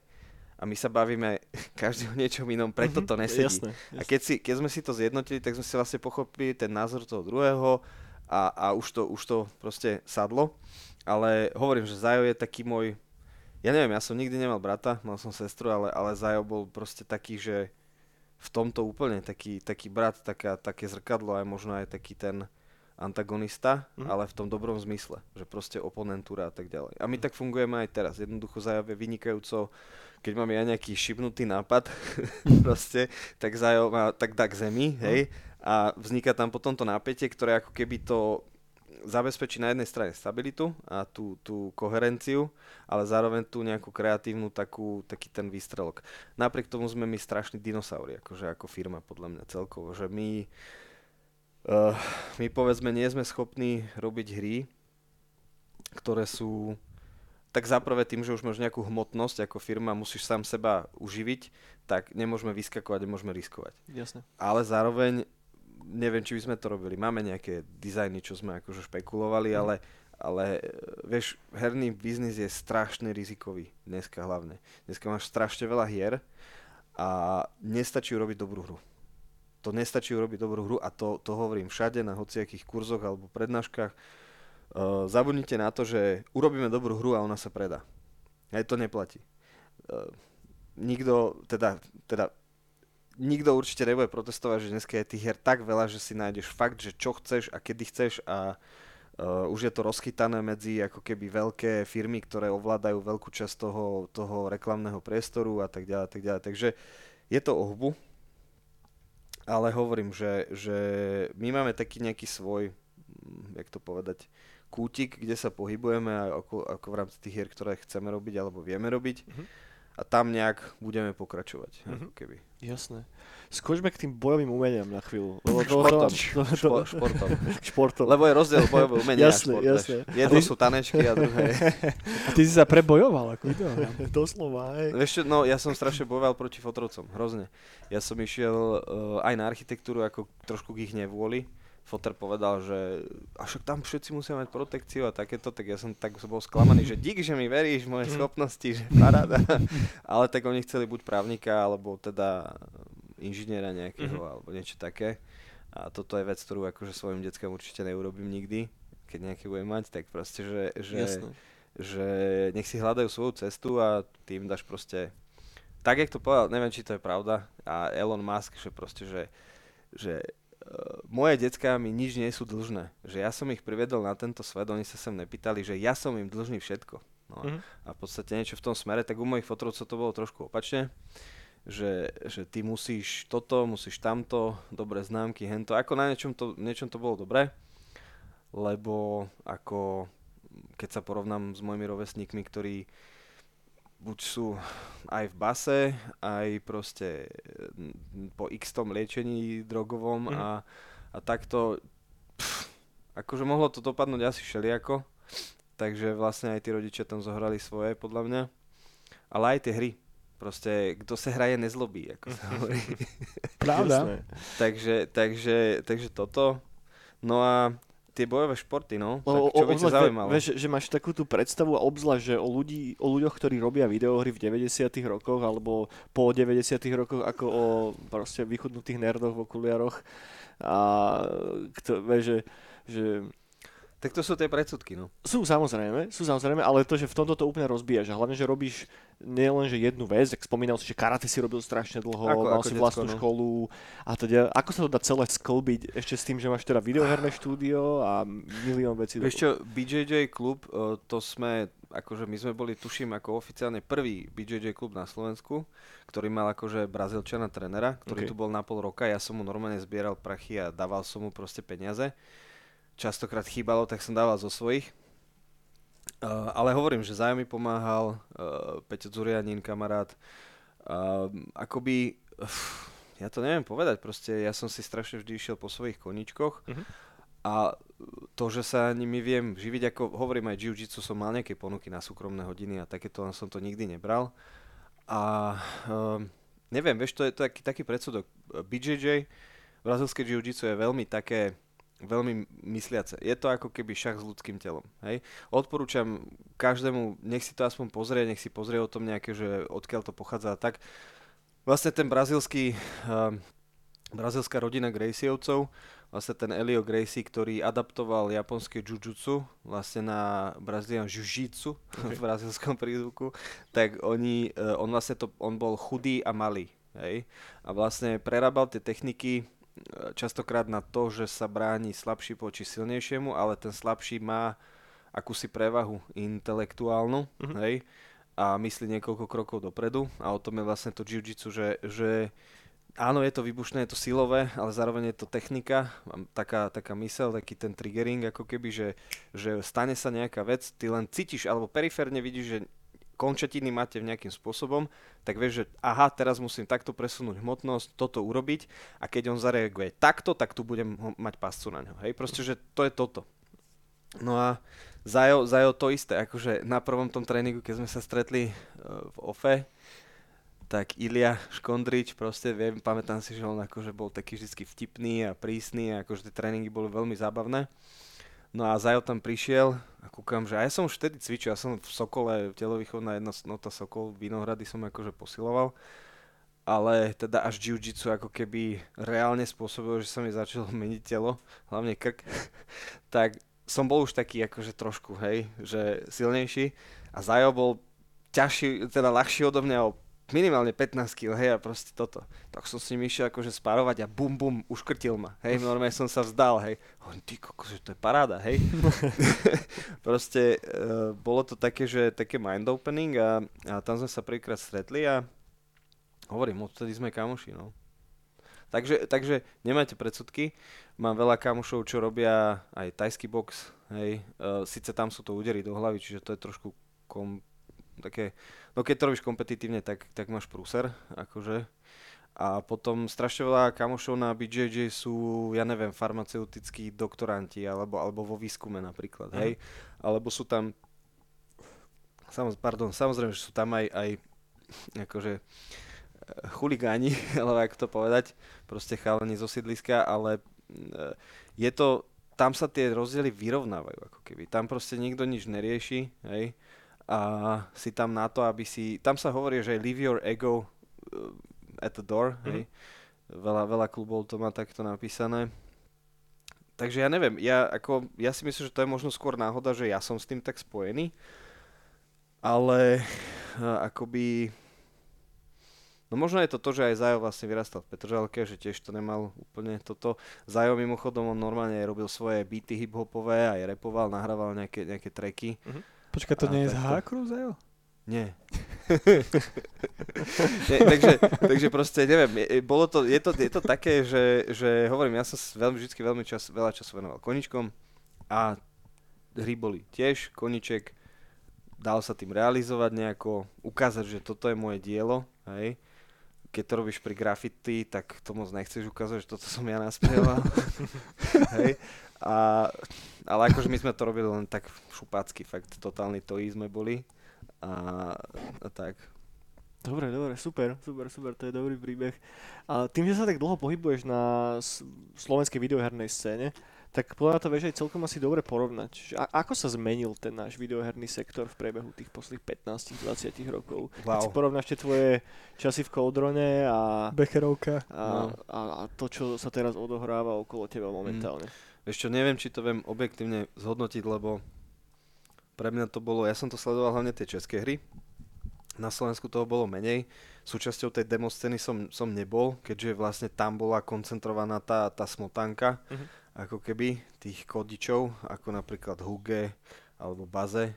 a my sa bavíme *laughs* každý o niečom inom, preto mhm, to nesedí. Jasné, jasné. A keď, si, keď sme si to zjednotili, tak sme si vlastne pochopili ten názor toho druhého a, a už, to, už to proste sadlo. Ale hovorím, že Zajo je taký môj, ja neviem, ja som nikdy nemal brata, mal som sestru, ale, ale Zajo bol proste taký, že v tomto úplne taký, taký brat, taká, také zrkadlo, aj možno aj taký ten antagonista, mm. ale v tom dobrom zmysle, že proste oponentúra a tak ďalej. A my mm. tak fungujeme aj teraz. Jednoducho Zajo vynikajúco, keď mám ja nejaký šibnutý nápad, *laughs* proste, tak Zajo má tak dá k zemi, mm. hej, a vzniká tam potom to napätie, ktoré ako keby to zabezpečí na jednej strane stabilitu a tú, tú koherenciu, ale zároveň tú nejakú kreatívnu takú, taký ten výstrelok. Napriek tomu sme my strašní dinosauri, akože ako firma podľa mňa celkovo, že my, uh, my povedzme nie sme schopní robiť hry, ktoré sú tak zaprvé tým, že už máš nejakú hmotnosť ako firma, musíš sám seba uživiť, tak nemôžeme vyskakovať, nemôžeme riskovať. Jasne. Ale zároveň neviem, či by sme to robili. Máme nejaké dizajny, čo sme akože špekulovali, mm. ale, ale vieš, herný biznis je strašne rizikový dneska hlavne. Dneska máš strašne veľa hier a nestačí urobiť dobrú hru. To nestačí urobiť dobrú hru a to, to hovorím všade na hociakých kurzoch alebo prednáškach. uh, zabudnite na to, že urobíme dobrú hru a ona sa predá. Aj to neplatí. Uh, nikto, teda, teda nikto určite nebude protestovať, že dneska je tých hier tak veľa, že si nájdeš fakt, že čo chceš a kedy chceš a uh, už je to rozchytané medzi ako keby veľké firmy, ktoré ovládajú veľkú časť toho, toho reklamného priestoru a tak ďalej, tak ďalej. Takže je to o hbu, ale hovorím, že, že my máme taký nejaký svoj, hm, jak to povedať, kútik, kde sa pohybujeme ako, ako v rámci tých hier, ktoré chceme robiť alebo vieme robiť. Mm-hmm a tam nejak budeme pokračovať. Mm-hmm. Ako keby. Jasné. Skočme k tým bojovým umeniam na chvíľu. Lebo to, športom. To, to, to, športom. športom. Lebo je rozdiel bojové umenia jasné, a šport. Jasné. Jedno ty... sú tanečky a druhé... *laughs* A ty si sa prebojoval, ako to? *laughs* Doslova, hej. Vieš čo, no ja som strašne bojoval proti fotrovcom, hrozne. Ja som išiel uh, aj na architektúru ako trošku k ich nevôli Foter povedal, že a však tam všetci musia mať protekciu a takéto, tak ja som tak bol sklamaný, že dík, že mi veríš moje mhm. schopnosti, že paráda. *laughs* Ale tak oni chceli buď právnika, alebo teda inžiniera nejakého, mm-hmm. alebo niečo také. A toto je vec, ktorú akože svojim deckám určite neurobím nikdy, keď nejaké budem mať, tak proste, že, že, že nech si hľadajú svoju cestu a tým dáš proste tak, jak to povedal, neviem, či to je pravda, a Elon Musk, že proste, že, že Uh, moje decka mi nič nie sú dlžné. Že ja som ich priviedol na tento svet, oni sa sem nepýtali, že ja som im dlžný všetko. No, mm-hmm. A v podstate niečo v tom smere, tak u mojich fotrovcov to bolo trošku opačne, že, že ty musíš toto, musíš tamto, dobré známky, hento. Ako na niečom to, niečom to bolo dobré, lebo ako keď sa porovnám s mojimi rovesníkmi, ktorí buď sú aj v base, aj proste po x tom liečení drogovom mm. a, a takto pff, akože mohlo to dopadnúť asi všelijako, takže vlastne aj tí rodičia tam zohrali svoje podľa mňa, ale aj tie hry, proste kto sa hraje nezlobí, ako sa *laughs* hovorí. Pravda. takže, takže, takže toto. No a tie bojové športy, no. Tak čo by ťa zaujímalo? Vieš, že máš takú tú predstavu a obzvlášť, že o, ľudí, o ľuďoch, ktorí robia videohry v 90 rokoch alebo po 90 rokoch, ako o proste vychudnutých nerdoch v okuliaroch. A kto, vieš, že, že tak to sú tie predsudky, no. Sú samozrejme, sú samozrejme, ale to, že v tomto to úplne rozbíjaš a hlavne, že robíš nielen, že jednu vec, tak spomínal si, že karate si robil strašne dlho, ako, mal ako si vlastnú no. školu a teda, ako sa to dá celé sklbiť ešte s tým, že máš teda videoherné štúdio a milión vecí. Vieš čo, BJJ klub, e, to sme, akože my sme boli, tuším, ako oficiálne prvý BJJ klub na Slovensku, ktorý mal akože brazilčana trenera, ktorý okay. tu bol na pol roka, ja som mu normálne zbieral prachy a dával som mu proste peniaze častokrát chýbalo, tak som dával zo svojich. Uh, ale hovorím, že mi pomáhal, uh, Peťo Zurianin, kamarát. Uh, akoby, uh, ja to neviem povedať, proste ja som si strašne vždy išiel po svojich koničkoch uh-huh. a to, že sa nimi viem živiť, ako hovorím aj jiu-jitsu, som mal nejaké ponuky na súkromné hodiny a takéto som to nikdy nebral. A uh, neviem, vieš, to je, to je taký, taký predsudok. BJJ, brazilské jiu-jitsu je veľmi také, veľmi mysliace. Je to ako keby šach s ľudským telom. Hej? Odporúčam každému, nech si to aspoň pozrie, nech si pozrie o tom nejaké, že odkiaľ to pochádza a tak. Vlastne ten brazilský, uh, brazilská rodina Gracievcov, vlastne ten Elio Gracie, ktorý adaptoval japonské jujutsu vlastne na brazilian jiu-jitsu *laughs* okay. v brazilskom prízvuku, tak oni, uh, on vlastne to, on bol chudý a malý. Hej? A vlastne prerábal tie techniky častokrát na to, že sa bráni slabší voči silnejšiemu, ale ten slabší má akúsi prevahu intelektuálnu, mm-hmm. hej, a myslí niekoľko krokov dopredu a o tom je vlastne to jiu-jitsu, že, že áno, je to vybušné, je to silové, ale zároveň je to technika, taká, taká mysel, taký ten triggering, ako keby, že, že stane sa nejaká vec, ty len cítiš, alebo periférne vidíš, že končatiny máte nejakým spôsobom, tak vieš, že aha, teraz musím takto presunúť hmotnosť, toto urobiť a keď on zareaguje takto, tak tu budem mať pascu na ňo. Hej, proste, že to je toto. No a Zajo, Zajo to isté, akože na prvom tom tréningu, keď sme sa stretli uh, v OFE, tak Ilia Škondrič, proste viem, pamätám si, že on akože bol taký vždy vtipný a prísny a akože tie tréningy boli veľmi zábavné. No a Zajo tam prišiel a kúkam, že aj som už vtedy cvičil, ja som v Sokole, telovýchovná jednotnota Sokol, Vinohrady som akože posiloval, ale teda až jiu-jitsu ako keby reálne spôsobilo, že sa mi začalo *laughs* meniť telo, hlavne krk, *laughs* tak som bol už taký akože trošku, hej, že silnejší a Zajo bol ťažší, teda ľahší odo mňa o minimálne 15 kg, hej, a proste toto. Tak som s ním išiel akože spárovať a bum bum, uškrtil ma, hej, normálne som sa vzdal, hej. Hovorím, ty kokos, to je paráda, hej. *laughs* proste uh, bolo to také, že také mind opening a, a tam sme sa prvýkrát stretli a hovorím, odtedy sme kamoši, no. Takže, takže nemajte predsudky. Mám veľa kamošov, čo robia aj tajský box, hej. Uh, Sice tam sú to údery do hlavy, čiže to je trošku kom, také, no keď to robíš kompetitívne, tak, tak máš prúser, akože. A potom strašne veľa kamošov na BJJ sú, ja neviem, farmaceutickí doktoranti, alebo, alebo vo výskume napríklad, hej. Mm. Alebo sú tam, samoz, pardon, samozrejme, že sú tam aj, aj akože eh, chuligáni, *laughs* alebo ako to povedať, proste chalani zo sídliska, ale eh, je to, tam sa tie rozdiely vyrovnávajú, ako keby. Tam proste nikto nič nerieši, hej a si tam na to, aby si... Tam sa hovorí, že leave your ego uh, at the door, mm-hmm. hej. Veľa, veľa klubov to má takto napísané. Takže ja neviem, ja, ako, ja si myslím, že to je možno skôr náhoda, že ja som s tým tak spojený, ale uh, *laughs* akoby... No možno je to to, že aj Zajo vlastne vyrastal v Petržalke, že tiež to nemal úplne toto. Zajo mimochodom, on normálne robil svoje beaty hip-hopové, aj repoval, nahrával nejaké, nejaké tracky. Mm-hmm Počkaj, to a nie je z H-Cruise, Nie. *laughs* Nie takže, takže proste neviem, bolo to, je, to, je to také, že, že hovorím, ja som veľmi, vždy veľmi čas, veľa času venoval koničkom a hry boli tiež, koniček, dal sa tým realizovať nejako, ukázať, že toto je moje dielo, hej. Keď to robíš pri graffiti, tak to moc nechceš ukázať, že toto som ja naspieval. *laughs* hej. A, ale akože my sme to robili len tak šupácky, fakt totálny to sme boli. A, a tak. Dobre, dobre, super, super, super, to je dobrý príbeh. A tým, že sa tak dlho pohybuješ na slovenskej videohernej scéne, tak podľa to vieš aj celkom asi dobre porovnať. A- ako sa zmenil ten náš videoherný sektor v priebehu tých posledných 15-20 rokov? Wow. Keď si porovnáš tie tvoje časy v Koudrone a, Becherovka. A, no. a, a to, čo sa teraz odohráva okolo teba momentálne. Mm. Ešte neviem, či to viem objektívne zhodnotiť, lebo pre mňa to bolo, ja som to sledoval hlavne tie české hry, na Slovensku toho bolo menej. Súčasťou tej demo scény som, som nebol, keďže vlastne tam bola koncentrovaná tá, tá smotanka, uh-huh. ako keby tých kodičov, ako napríklad Huge alebo Baze,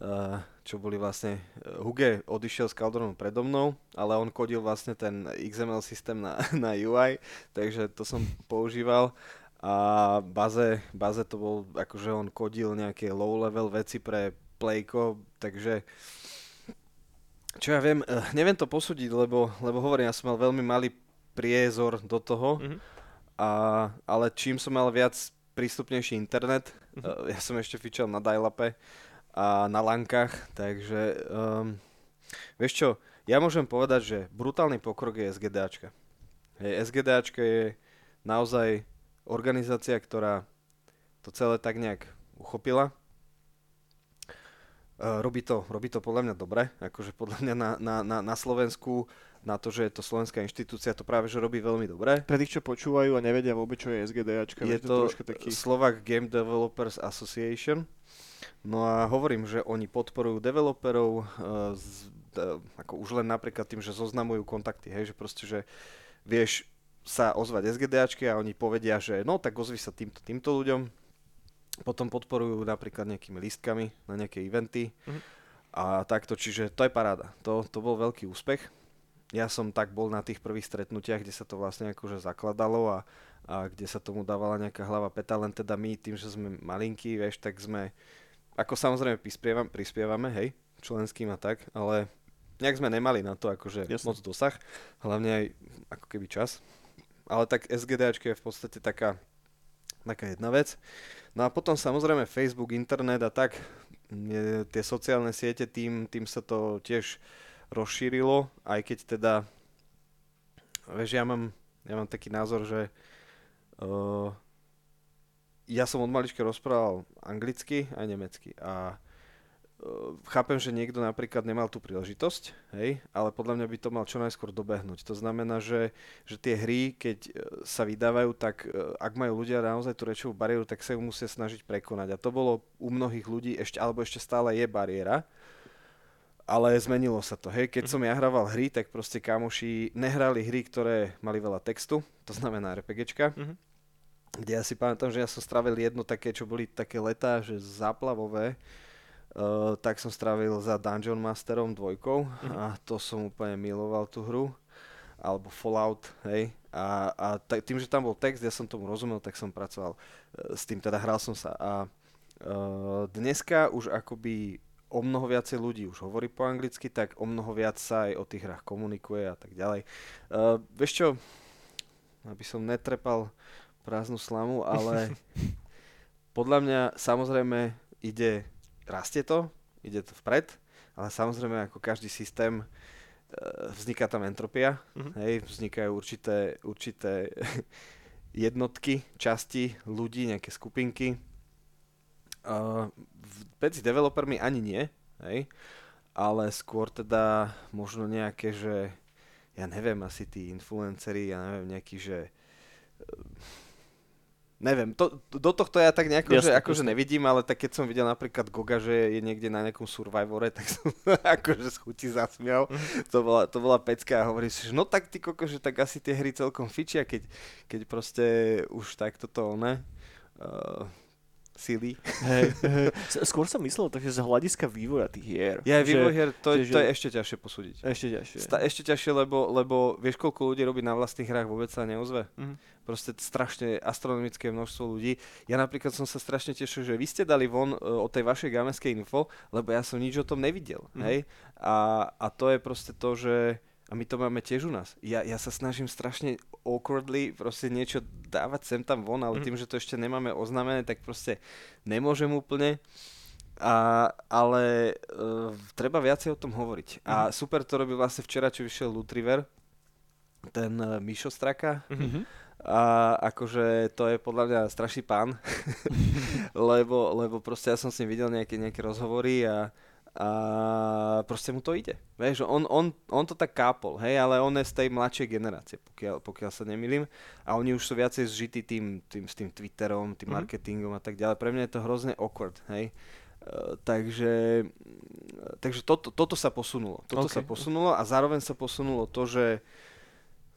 uh, čo boli vlastne... Uh, Huge odišiel s Calderonom predo mnou, ale on kodil vlastne ten XML systém na, *laughs* na UI, takže to som používal a Baze, Baze to bol, akože on kodil nejaké low level veci pre Playko, takže čo ja viem, eh, neviem to posúdiť, lebo, lebo hovorím, ja som mal veľmi malý priezor do toho, mm-hmm. a, ale čím som mal viac prístupnejší internet, mm-hmm. ja som ešte fičal na dial a na lankách, takže um, vieš čo, ja môžem povedať, že brutálny pokrok je SGDAčka. Hej, SGDAčka je naozaj organizácia, ktorá to celé tak nejak uchopila. Uh, robí, to, robí to podľa mňa dobre, akože podľa mňa na, na, na, na Slovensku, na to, že je to slovenská inštitúcia, to práve že robí veľmi dobre. Pre tých, čo počúvajú a nevedia vôbec, čo je SGDAčka, je to, to taký... Slovak Game Developers Association. No a hovorím, že oni podporujú developerov, uh, z, uh, ako už len napríklad tým, že zoznamujú kontakty, hej, že proste, že vieš, sa ozvať SGDAčky a oni povedia, že no tak ozvi sa týmto, týmto ľuďom. Potom podporujú napríklad nejakými listkami na nejaké eventy. Mm-hmm. A takto, čiže to je paráda. To, to bol veľký úspech. Ja som tak bol na tých prvých stretnutiach, kde sa to vlastne akože zakladalo a, a kde sa tomu dávala nejaká hlava peta, len teda my tým, že sme malinkí, vieš, tak sme, ako samozrejme prispievam, prispievame, hej, členským a tak, ale nejak sme nemali na to akože Jasne. moc dosah, hlavne aj ako keby čas ale tak SGDAčka je v podstate taká, taká jedna vec. No a potom samozrejme Facebook, internet a tak, je, tie sociálne siete, tým, tým sa to tiež rozšírilo, aj keď teda, vieš, ja mám, ja mám taký názor, že uh, ja som od malička rozprával anglicky a nemecky a chápem, že niekto napríklad nemal tú príležitosť, hej, ale podľa mňa by to mal čo najskôr dobehnúť. To znamená, že, že tie hry, keď e, sa vydávajú, tak e, ak majú ľudia naozaj tú rečovú bariéru, tak sa ju musia snažiť prekonať. A to bolo u mnohých ľudí, ešte, alebo ešte stále je bariéra, ale zmenilo sa to. Hej, keď mm-hmm. som ja hrával hry, tak proste kamoši nehrali hry, ktoré mali veľa textu, to znamená RPGčka, mm-hmm. kde ja si pamätám, že ja som strávil jedno také, čo boli také letá, že záplavové, Uh, tak som strávil za Dungeon Masterom dvojkou mm-hmm. a to som úplne miloval tú hru alebo Fallout, hej. A, a t- tým, že tam bol text, ja som tomu rozumel, tak som pracoval uh, s tým, teda hral som sa. A uh, dneska už akoby o mnoho viacej ľudí už hovorí po anglicky, tak o mnoho viac sa aj o tých hrách komunikuje a tak ďalej. Uh, vieš čo, aby som netrepal prázdnu slamu, ale *laughs* podľa mňa samozrejme ide rastie to, ide to vpred, ale samozrejme ako každý systém e, vzniká tam entropia, mm-hmm. hej, vznikajú určité, určité *laughs* jednotky, časti ľudí, nejaké skupinky. Uh, medzi developermi ani nie, hej, ale skôr teda možno nejaké, že ja neviem, asi tí influenceri, ja neviem, nejaký, že Neviem, to, do tohto ja tak nejako, jasne, že akože nevidím, ale tak keď som videl napríklad Goga, že je niekde na nejakom Survivore, tak som *laughs* akože z chuti zasmial. To, bola, to bola pecka a hovorí si, že no tak ty koko, že tak asi tie hry celkom fičia, keď, keď proste už takto to one. Uh, sily. Hej, hej. Skôr som myslel takže z hľadiska vývoja tých hier. Ja, že, vývoj hier, to, že, to je ešte ťažšie posúdiť. Ešte ťažšie. Sta, ešte ťažšie, lebo, lebo vieš, koľko ľudí robí na vlastných hrách, vôbec sa neozve. Mm-hmm. Proste strašne astronomické množstvo ľudí. Ja napríklad som sa strašne tešil, že vy ste dali von uh, o tej vašej gameskej info, lebo ja som nič o tom nevidel. Mm-hmm. Hej? A, a to je proste to, že a my to máme tiež u nás. Ja, ja sa snažím strašne awkwardly proste niečo dávať sem tam von, ale mm. tým, že to ešte nemáme oznámené, tak proste nemôžem úplne. A, ale uh, treba viacej o tom hovoriť. Mm. A mhm. super to robí vlastne včera, čo vyšiel Lutriver, ten uh, Mišo Straka. Mm-hmm. A akože to je podľa mňa strašný pán, *laughs* lebo, lebo proste ja som s ním videl nejaké, nejaké rozhovory a, a proste mu to ide. Vieš, on, on, on to tak kápol, hej, ale on je z tej mladšej generácie, pokiaľ, pokiaľ sa nemýlim. A oni už sú viacej zžití tým, tým, s tým Twitterom, tým mm-hmm. marketingom a tak ďalej. Pre mňa je to hrozne awkward, hej. Uh, takže takže toto, toto sa posunulo. Toto okay. sa posunulo a zároveň sa posunulo to, že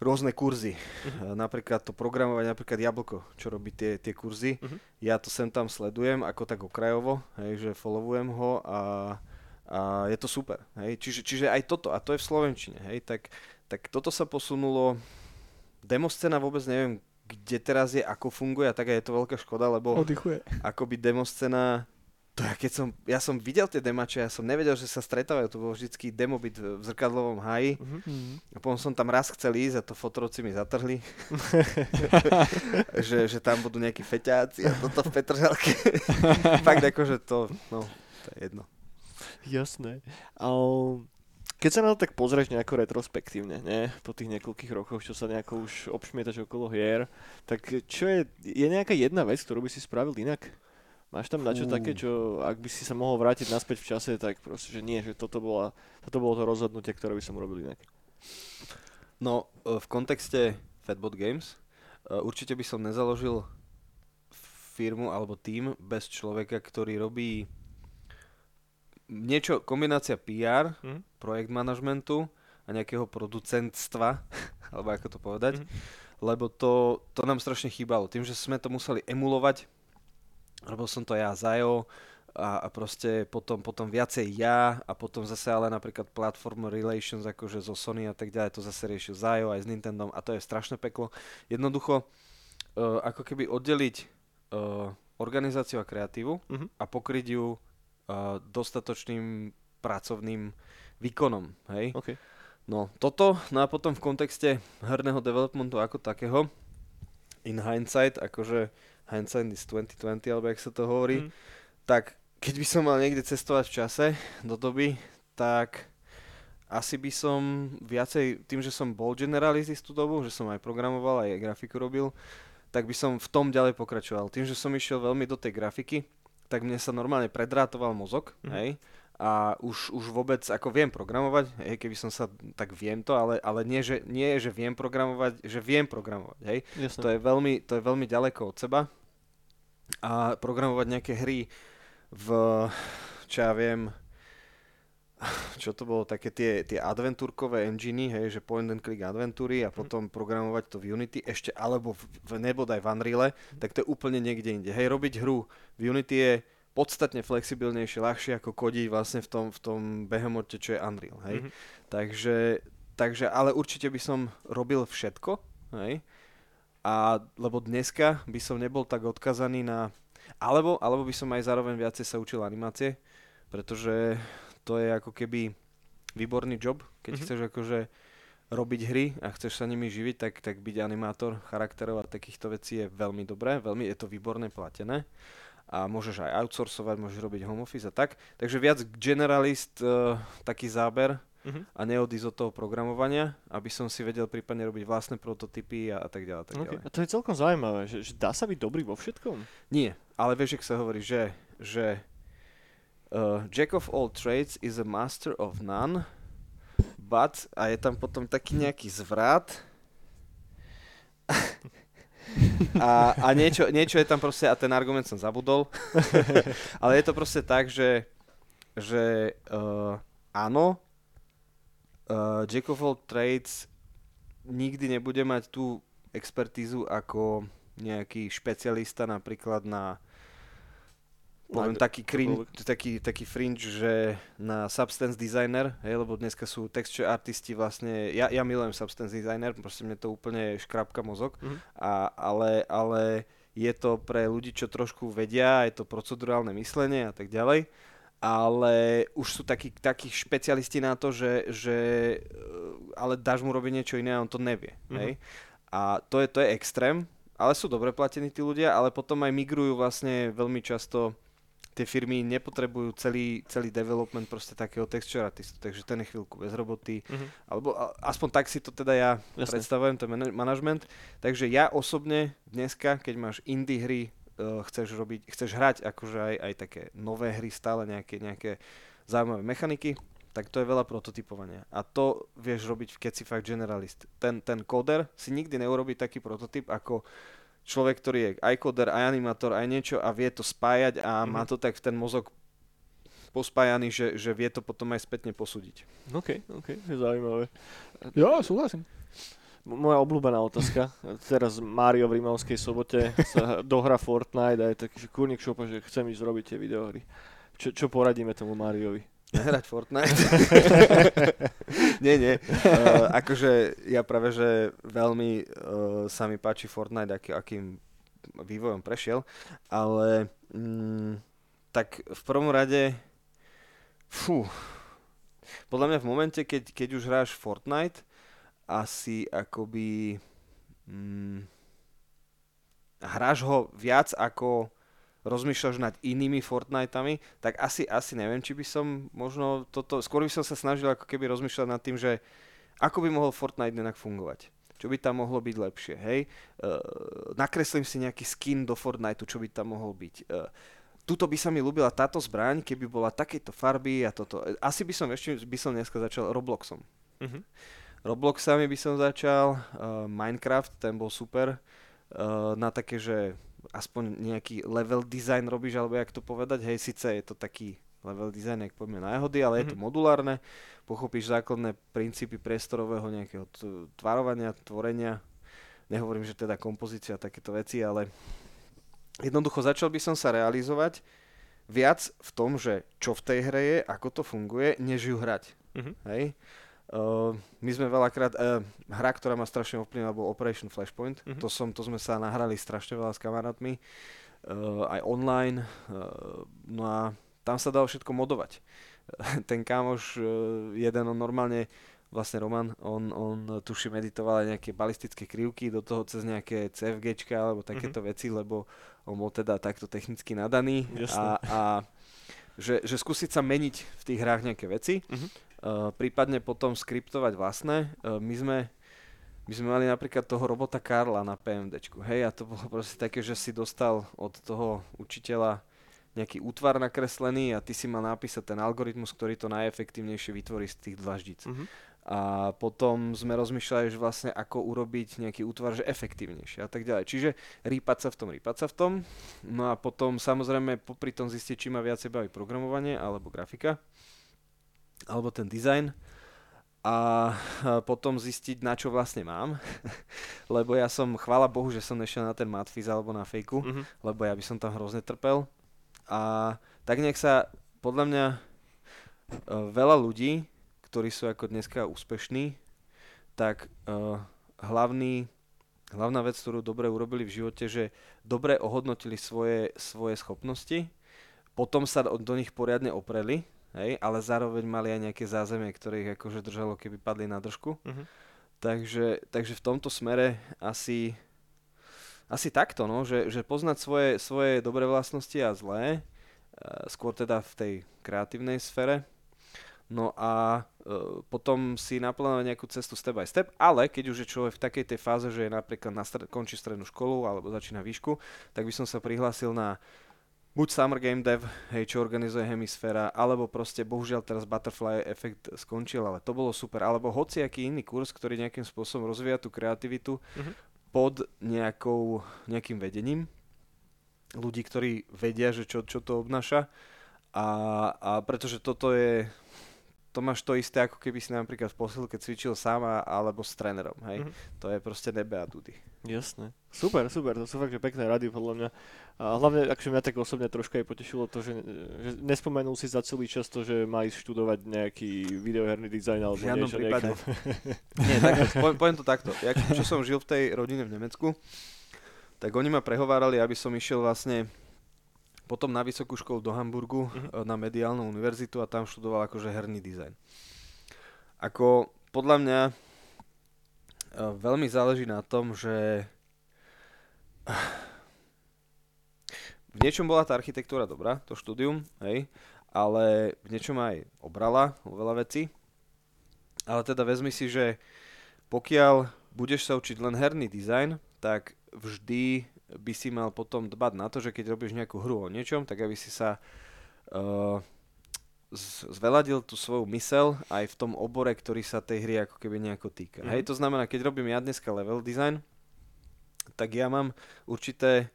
rôzne kurzy. Uh-huh. Napríklad to programovanie, napríklad Jablko, čo robí tie, tie kurzy. Uh-huh. Ja to sem tam sledujem, ako tak okrajovo, hej, že followujem ho a a je to super. Hej? Čiže, čiže aj toto, a to je v Slovenčine, hej? Tak, tak toto sa posunulo. Demoscéna vôbec neviem, kde teraz je, ako funguje a tak je to veľká škoda, lebo Oddychuje. akoby demoscéna to ja keď som, ja som videl tie demače, ja som nevedel, že sa stretávajú, to bol vždycky byť v zrkadlovom háji. Uh-huh. A potom som tam raz chcel ísť a to fotrovci mi zatrhli. *laughs* že, že tam budú nejakí feťáci a toto v Petržalke. *laughs* Fakt akože to, no, to je jedno. Jasné. Um, keď sa na to tak pozrieš nejako retrospektívne, ne? po tých niekoľkých rokoch, čo sa nejako už obšmietaš okolo hier, tak čo je, je nejaká jedna vec, ktorú by si spravil inak? Máš tam na čo uh. také, čo ak by si sa mohol vrátiť naspäť v čase, tak proste, že nie, že toto, bola, toto bolo to rozhodnutie, ktoré by som urobil inak. No, e, v kontexte Fatbot Games e, určite by som nezaložil firmu alebo tým bez človeka, ktorý robí niečo, kombinácia PR, mm. projekt manažmentu a nejakého producentstva, *laughs* alebo ako to povedať, mm. lebo to, to nám strašne chýbalo. Tým, že sme to museli emulovať, robil som to ja, Zajo, a, a proste potom, potom viacej ja a potom zase ale napríklad platform relations akože zo Sony a tak ďalej, to zase riešil Zajo aj s Nintendom a to je strašné peklo. Jednoducho, uh, ako keby oddeliť uh, organizáciu a kreatívu mm-hmm. a pokryť ju dostatočným pracovným výkonom. Hej? Okay. No toto, no a potom v kontexte herného developmentu ako takého, in hindsight, akože hindsight is 2020, alebo jak sa to hovorí, mm. tak keď by som mal niekde cestovať v čase do doby, tak asi by som viacej, tým, že som bol generalist tú dobu, že som aj programoval, aj grafiku robil, tak by som v tom ďalej pokračoval. Tým, že som išiel veľmi do tej grafiky, tak mne sa normálne predrátoval mozog, mm. hej, a už, už vôbec ako viem programovať, hej, keby som sa, tak viem to, ale, ale nie, že, nie je, že viem programovať, že viem programovať, hej. Jasne. To je, veľmi, to je veľmi ďaleko od seba a programovať nejaké hry v, čo ja viem, čo to bolo, také tie, tie adventúrkové enginy, hej, že point and click adventúry a potom programovať to v Unity ešte, alebo v, v nebodaj v Unreal, tak to je úplne niekde inde. Hej, robiť hru v Unity je podstatne flexibilnejšie, ľahšie ako kodiť vlastne v tom, v tom behemote, čo je Unreal, hej. Mhm. Takže, takže, ale určite by som robil všetko, hej. A lebo dneska by som nebol tak odkazaný na, alebo, alebo by som aj zároveň viacej sa učil animácie, pretože to je ako keby výborný job, keď Mhm. chceš akože robiť hry a chceš sa nimi živiť, tak, tak byť animátor charakterov a takýchto vecí je veľmi dobré, veľmi je to výborne platené a môžeš aj outsourcovať, môžeš robiť home office a tak. Takže viac generalist, uh, taký záber Mhm. a neodísť od toho programovania, aby som si vedel prípadne robiť vlastné prototypy a, a tak ďalej. Tak Okay. ďalej. A to je celkom zaujímavé, že, že dá sa byť dobrý vo všetkom. Nie, ale vieš, jak sa hovorí, že, že uh, Jack of all trades is a master of none, but, a je tam potom taký nejaký zvrat, a, a niečo, niečo je tam proste, a ten argument som zabudol, *laughs* ale je to proste tak, že, že uh, áno, uh, Jack of all trades nikdy nebude mať tú expertízu ako nejaký špecialista napríklad na poviem Na- taký, crin, taký, taký fringe, že na substance designer, hej, lebo dneska sú texture artisti vlastne, ja, ja milujem substance designer, proste mne to úplne škrapka mozog, Mhm. a, ale, ale je to pre ľudí, čo trošku vedia, je to procedurálne myslenie a tak ďalej, ale už sú takí, takí špecialisti na to, že, že e, ale dáš mu robiť niečo iné a on to nevie, Mhm. hej. A to je, to je extrém, ale sú dobre platení tí ľudia, ale potom aj migrujú vlastne veľmi často tie firmy nepotrebujú celý, celý development proste takého texture artistu, takže ten je chvíľku bez roboty, Mhm. alebo a- aspoň tak si to teda ja Jasne. predstavujem, ten manažment. Takže ja osobne dneska, keď máš indie hry, uh, chceš robiť, chceš hrať akože aj, aj také nové hry, stále nejaké, nejaké zaujímavé mechaniky, tak to je veľa prototypovania. A to vieš robiť, keď si fakt generalist. Ten, ten koder si nikdy neurobí taký prototyp ako človek, ktorý je aj koder, aj animátor, aj niečo a vie to spájať a má Mhm. to tak ten mozog pospájaný, že, že vie to potom aj spätne posúdiť. OK, OK, je zaujímavé. Jo, súhlasím. Moja obľúbená otázka. *laughs* Teraz Mario v Rímavskej sobote sa dohra Fortnite a je taký, že kurník šopa, že chcem ísť robiť tie videohry. Čo, čo poradíme tomu Mariovi? Hrať Fortnite? *laughs* nie, nie. Uh, *laughs* akože ja práve, že veľmi uh, sa mi páči Fortnite, aký, akým vývojom prešiel, ale mm, tak v prvom rade fú, podľa mňa v momente, keď, keď už hráš Fortnite, asi akoby mm, hráš ho viac ako rozmýšľaš nad inými Fortnitami, tak asi, asi neviem, či by som možno toto, skôr by som sa snažil ako keby rozmýšľať nad tým, že ako by mohol Fortnite inak fungovať. Čo by tam mohlo byť lepšie, hej? Uh, nakreslím si nejaký skin do Fortniteu, čo by tam mohol byť. Uh, tuto by sa mi ľúbila táto zbraň, keby bola takéto farby a toto. Asi by som ešte by som dneska začal Robloxom. Mhm. Robloxami by som začal, uh, Minecraft, ten bol super, uh, na také, že aspoň nejaký level design robíš, alebo jak to povedať, hej, síce je to taký level design, jak poďme na jahody, ale je to Mhm. modulárne, pochopíš základné princípy priestorového nejakého t- tvarovania, tvorenia, nehovorím, že teda kompozícia a takéto veci, ale jednoducho začal by som sa realizovať viac v tom, že čo v tej hre je, ako to funguje, než ju hrať. Mhm. Hej? Uh, my sme veľakrát, uh, hra, ktorá ma strašne ovplyvnila, bol Operation Flashpoint. Mhm. To, som, to sme sa nahrali strašne veľa s kamarátmi, uh, aj online. Uh, no a tam sa dalo všetko modovať. *laughs* Ten kámoš, uh, jeden, on normálne, vlastne Roman, on, on tuším editoval aj nejaké balistické krivky, do toho cez nejaké CFGčka alebo takéto veci, lebo on bol teda takto technicky nadaný. Jasné. A, a že, že skúsiť sa meniť v tých hrách nejaké veci. Mhm. Uh, prípadne potom skriptovať vlastné. Uh, my sme my sme mali napríklad toho robota Karla na PMDčku, hej, a to bolo proste také, že si dostal od toho učiteľa nejaký útvar nakreslený a ty si mal napísať ten algoritmus, ktorý to najefektívnejšie vytvorí z tých dlaždic. Mhm. A potom sme rozmýšľali, že vlastne ako urobiť nejaký útvar, že efektívnejšie a tak ďalej. Čiže rýpať sa v tom, rýpať sa v tom. No a potom samozrejme popri tom zistiť, či ma viacej baví programovanie alebo grafika alebo ten dizajn a potom zistiť, na čo vlastne mám. *laughs* lebo ja som, chvála Bohu, že som nešiel na ten matfiz alebo na fejku, Mhm. lebo ja by som tam hrozne trpel. A tak nejak sa, podľa mňa, e, veľa ľudí, ktorí sú ako dneska úspešní, tak uh, hlavný, hlavná vec, ktorú dobre urobili v živote, že dobre ohodnotili svoje, svoje schopnosti, potom sa do nich poriadne opreli, hej, ale zároveň mali aj nejaké zázemie, ktoré ich akože držalo, keby padli na držku. Mhm. Takže, takže v tomto smere asi, asi takto, no, že, že poznať svoje, svoje dobré vlastnosti a zlé, e, skôr teda v tej kreatívnej sfere, no a e, potom si naplánovať nejakú cestu step by step, ale keď už je človek v takej tej fáze, že je napríklad na stred, končí strednú školu alebo začína výšku, tak by som sa prihlásil na buď Summer Game Dev, hej, čo organizuje Hemisféra, alebo proste, bohužiaľ teraz Butterfly efekt skončil, ale to bolo super, alebo hociaký iný kurz, ktorý nejakým spôsobom rozvíja tú kreativitu Mhm. pod nejakou, nejakým vedením ľudí, ktorí vedia, že čo, čo to obnáša a, a pretože toto je to máš to isté, ako keby si napríklad v posilke cvičil sám alebo s trénerom, hej. Mhm. To je proste nebe a dudy. Jasné. Super, super, to sú fakt, že pekné rady podľa mňa. A hlavne, akže mňa tak osobne troška aj potešilo to, že, že nespomenul si za celý čas to, že má ísť študovať nejaký videoherný dizajn alebo V žiadnom niečo. prípade. *laughs* Nie, tak, *laughs* poviem, poviem to takto. Ja, čo som žil v tej rodine v Nemecku, tak oni ma prehovárali, aby som išiel vlastne potom na vysokú školu do Hamburgu eh, na mediálnu univerzitu a tam študoval akože herný dizajn. Ako podľa mňa veľmi záleží na tom, že v niečom bola tá architektúra dobrá, to štúdium, hej, ale v niečom aj obrala o veľa vecí. Ale teda vezmi si, že pokiaľ budeš sa učiť len herný dizajn, tak vždy by si mal potom dbať na to, že keď robíš nejakú hru o niečom, tak aby si sa uh, zveladil tú svoju mysel aj v tom obore, ktorý sa tej hry ako keby nejako týka. Mhm. Hej, to znamená, keď robím ja dneska level design, tak ja mám určité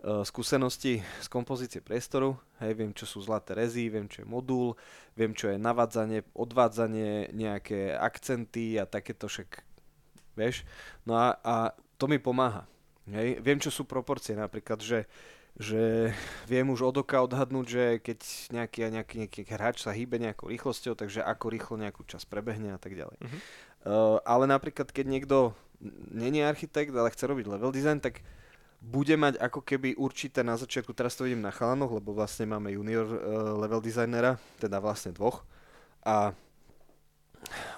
uh, skúsenosti z kompozície priestoru, hej, viem, čo sú zlaté rezy, viem, čo je modul, viem, čo je navádzanie, odvádzanie, nejaké akcenty a takéto však, vieš. No a, a to mi pomáha. Hej. Viem, čo sú proporcie, napríklad, že, že viem už od oka odhadnúť, že keď nejaký, nejaký, nejaký hráč sa hýbe nejakou rýchlosťou, takže ako rýchlo nejakú čas prebehne a tak ďalej. Mhm. Uh, ale napríklad, keď niekto není architekt, ale chce robiť level design, tak bude mať ako keby určité na začiatku, teraz to vidím na chalanoch, lebo vlastne máme junior uh, level designera, teda vlastne dvoch. A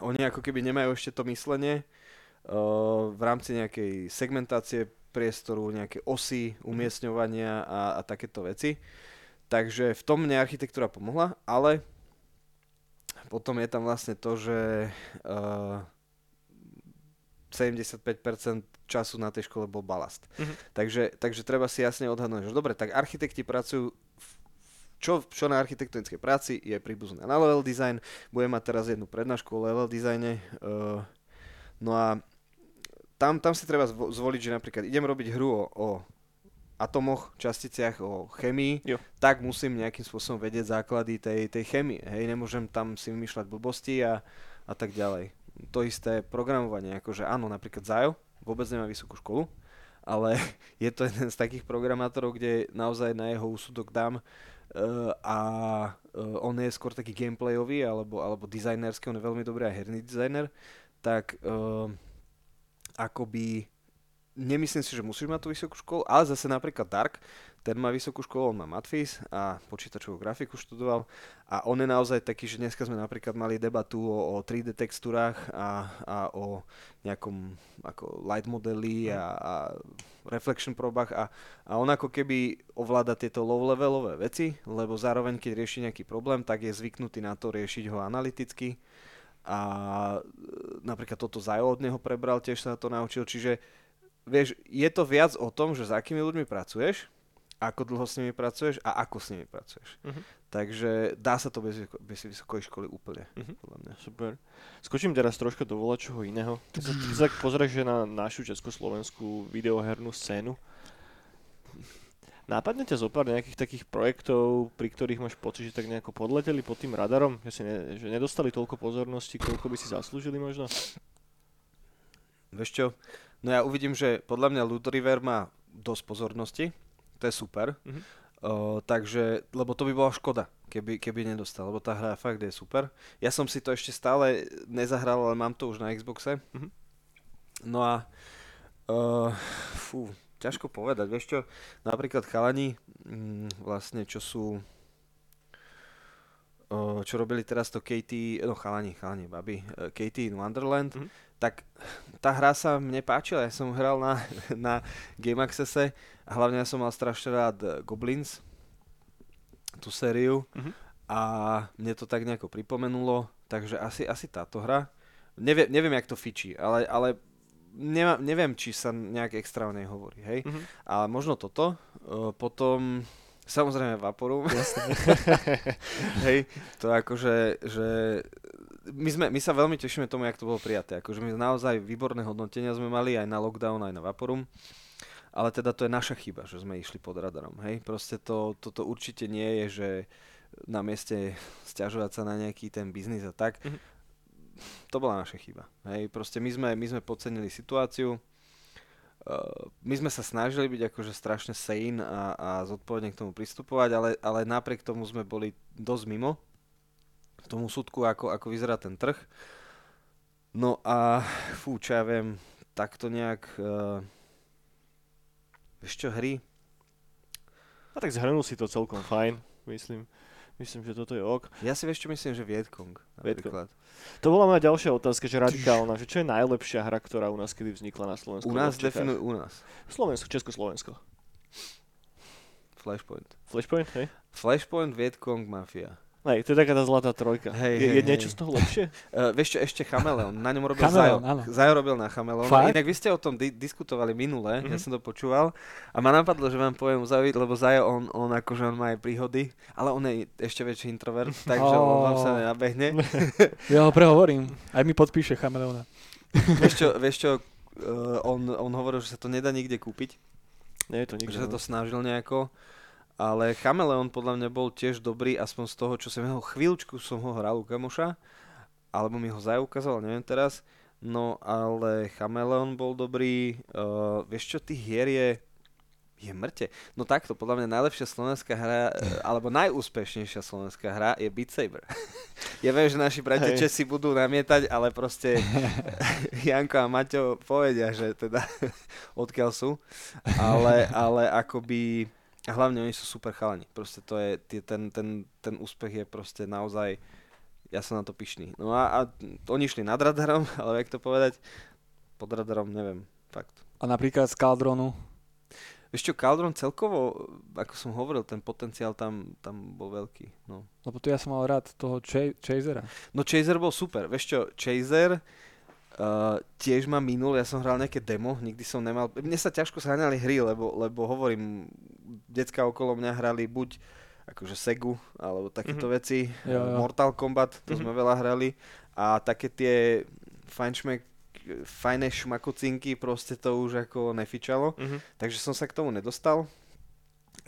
oni ako keby nemajú ešte to myslenie uh, v rámci nejakej segmentácie priestoru, nejaké osy, umiestňovania a, a takéto veci. Takže v tom mne architektúra pomohla, ale potom je tam vlastne to, že uh, 75% času na tej škole bol balast. Mhm. Takže, takže treba si jasne odhadnúť, že dobre, tak architekti pracujú v čo, čo na architektonickej práci je príbuzné na level design. Budem mať teraz jednu prednášku o level dizajne. Uh, no a tam, tam si treba zvo- zvoliť, že napríklad idem robiť hru o, o atomoch, časticiach, o chemii, Jo. tak musím nejakým spôsobom vedieť základy tej, tej chemie. Hej, nemôžem tam si vymýšľať blbosti a, a tak ďalej. To isté programovanie, akože áno, napríklad Zajo vôbec nemá vysokú školu, ale *laughs* je to jeden z takých programátorov, kde naozaj na jeho úsudok dám Uh, a uh, on je skôr taký gameplayový alebo, alebo dizajnerský, on je veľmi dobrý aj herný dizajner, tak uh, akoby nemyslím si, že musíš mať tú vysokú školu, ale zase napríklad Dark, ten má vysokú školu, on má Matfis a počítačovú grafiku študoval a on je naozaj taký, že dneska sme napríklad mali debatu o, o 3D textúrách a, a o nejakom ako light modeli a, a reflection probách a, a on ako keby ovláda tieto low levelové veci, lebo zároveň keď rieši nejaký problém, tak je zvyknutý na to riešiť ho analyticky a e, napríklad toto Zajo od neho prebral, tiež sa to naučil, čiže vieš, je to viac o tom, že s akými ľuďmi pracuješ ako dlho s nimi pracuješ a ako s nimi pracuješ. Mhm. Takže dá sa to bez, bez vysokej školy úplne, Mhm. podľa mňa. Super. Skočím teraz troška do čoho iného. Sa, keď sa pozrieš na našu československú videohernú scénu, nápadne ťa zopár nejakých takých projektov, pri ktorých máš pocit, že tak nejako podleteli pod tým radarom, že, si ne, že nedostali toľko pozornosti, koľko by si zaslúžili možno? Vieš čo? No ja uvidím, že podľa mňa Loot River má dosť pozornosti, to je super. Mhm. O, takže, lebo to by bola škoda, keby, keby nedostal, lebo tá hra fakt je super. Ja som si to ešte stále nezahral, ale mám to už na Xboxe. Mhm. No a uh, fú, ťažko povedať, vieš čo, napríklad chalani, mm, vlastne čo sú čo robili teraz to Katie, no chalani, chalani, babi, eh, Katie in Wonderland, Mhm. tak tá hra sa mne páčila, ja som hral na, *laughs* na Game Accesse a hlavne ja som mal strašne rád eh, Goblins, tú sériu Mhm. a mne to tak nejako pripomenulo, takže asi, asi táto hra. Neviem, neviem jak to fičí, ale, ale nema, neviem, či sa nejak extra o nej hovorí, hej. Mhm. Ale možno toto. E, potom samozrejme Vaporum. *laughs* Hej, to akože, že my, sme, my sa veľmi tešíme tomu, jak to bolo prijaté. Akože my naozaj výborné hodnotenia sme mali aj na Lockdown, aj na Vaporum. Ale teda to je naša chyba, že sme išli pod radarom. Hej, proste to, toto určite nie je, že na mieste stiažovať sa na nejaký ten biznis a tak. Mhm. To bola naša chyba. Hej, proste my sme, my sme podcenili situáciu. Uh, my sme sa snažili byť akože strašne sane a, a zodpovedne k tomu pristupovať, ale, ale napriek tomu sme boli dosť mimo tomu súdku, ako, ako vyzerá ten trh. No a fú, čo ja viem, takto nejak... Uh, vieš hry? A tak zhrnul si to celkom fajn, myslím. Myslím, že toto je ok. Ja si vieš čo myslím, že Vietkong. napríklad. To bola moja ďalšia otázka, že radikálna, že čo je najlepšia hra, ktorá u nás kedy vznikla na Slovensku? U nás alebo v Čechách? definuj u nás. Slovensko, Československo. Flashpoint. Flashpoint, hej? Flashpoint, Vietkong, Mafia. Hej, to je taká tá zlatá trojka. Hej, je, hej, je hej. niečo z toho lepšie? Uh, *laughs* vieš čo, ešte Chameleon. Na ňom robil Chameleon, Zajo. áno. Zajo robil na Chameleon. Fakt? Inak vy ste o tom di- diskutovali minule, mm-hmm. ja Mhm. som to počúval. A ma napadlo, že vám poviem Zajovi, lebo Zajo, on, on akože on má aj príhody, ale on je ešte väčší introvert, *laughs* takže on vám sa Oh. nenabehne. *laughs* Ja ho prehovorím. Aj mi podpíše chameleona. vieš čo, vieš čo uh, on, on hovoril, že sa to nedá nikde kúpiť, Nie je to nikde. že sa to no. snažil nejako. Ale Chameleon podľa mňa bol tiež dobrý, aspoň z toho, čo som ho chvíľučku som ho hral u kamoša, alebo mi ho Zajo ukázal, neviem teraz. No ale Chameleon bol dobrý, uh, vieš čo, tých hier je, je mŕte. No takto, podľa mňa najlepšia slovenská hra, eh, alebo najúspešnejšia slovenská hra je Beat Saber. *laughs* ja viem, že naši bratia Hej. Česi budú namietať, ale proste *laughs* Janko a Maťo povedia, že teda *laughs* odkiaľ sú. Ale, ale akoby, a hlavne oni sú super chalani. Proste to je, ten, ten, ten úspech je proste naozaj, ja som na to pyšný. No a, a oni šli nad radarom, *laughs* ale jak to povedať, pod radarom neviem, fakt. A napríklad z Caldronu. Vieš čo, Caldron celkovo, ako som hovoril, ten potenciál tam, tam bol veľký. No. Lebo tu ja som mal rád toho Ch- Chasera. no Chaser bol super. Vieš čo, Chaser uh, tiež ma minul, ja som hral nejaké demo, nikdy som nemal, mne sa ťažko zháňali hry, lebo, lebo hovorím, decka okolo mňa hrali buď akože Segu, alebo takéto Mhm. veci, Jo, jo. Mortal Kombat, to Mhm. sme veľa hrali, a také tie fajnšmek, fajné šmakocinky, proste to už ako nefičalo. Mhm. Takže som sa k tomu nedostal.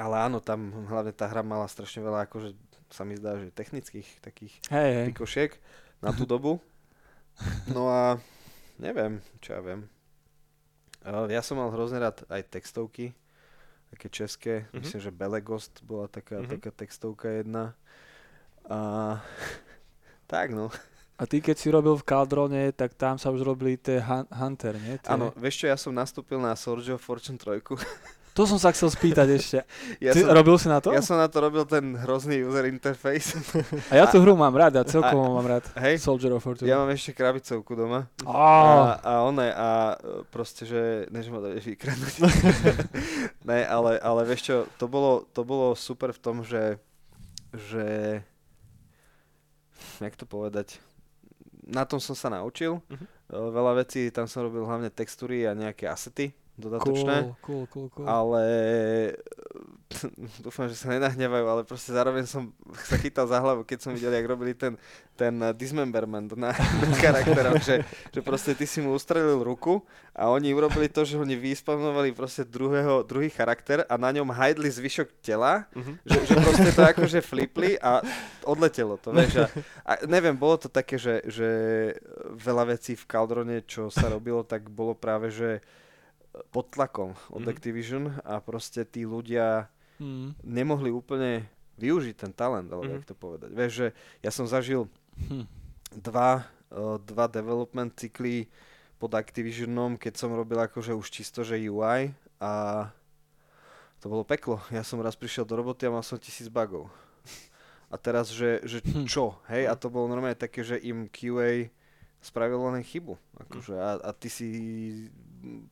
Ale áno, tam hlavne tá hra mala strašne veľa, akože sa mi zdá, že technických takých Hej, hej. pikošiek na tú dobu. *laughs* No a neviem, čo ja viem. Uh, Ja som mal hrozne rád aj textovky, také české. Mhm. Myslím, že Belegost bola taká, Mhm. taká textovka jedna. A *laughs* tak no. A ty keď si robil v Caldrone, tak tam sa už robili tie hun- Hunter, nie? Tie... Áno, vieš čo, ja som nastúpil na Soldier of Fortune 3. *laughs* To som sa chcel spýtať ešte. *laughs* Ja ty som, robil si na to? ja som na to robil ten hrozný user interface. A ja tú hru mám rád, ja celkovo mám rád. Hej, Soldier of Fortune. ja mám ešte krabicovku doma. Á, A, a one, a proste, že, ne, že ma vieš vykradnúť. *laughs* ne, ale, ale vieš čo, to bolo, to bolo super v tom, že, že, jak to povedať, na tom som sa naučil. E, Veľa vecí, tam som robil hlavne textúry a nejaké asety dodatočné. cool, cool, cool, cool. Ale *laughs* dúfam, že sa nenahnevajú, ale proste zároveň som sa chytal za hlavu, keď som videl, jak robili ten, ten uh, dismemberment na, na charakteroch, že, že proste ty si mu ustrelil ruku a oni urobili to, že oni vyspavnovali proste druhého, druhý charakter a na ňom hajdli zvyšok tela, uh-huh. že, že proste to akože flipli a odletelo to, vieš. A, a neviem, bolo to také, že, že veľa vecí v Caldrone, čo sa robilo, tak bolo práve, že pod tlakom od mm. Activision a proste tí ľudia mm. nemohli úplne využiť ten talent, alebo mm. jak to povedať. Vieš, že ja som zažil hm. dva, uh, dva development cykly pod Activisionom, keď som robil akože už čisto, že UI a to bolo peklo. Ja som raz prišiel do roboty a mal som tisíc bugov. A teraz, že, že hm. čo, hej, a to bolo normálne také, že im QA spravil len chybu. Akože, a, a ty si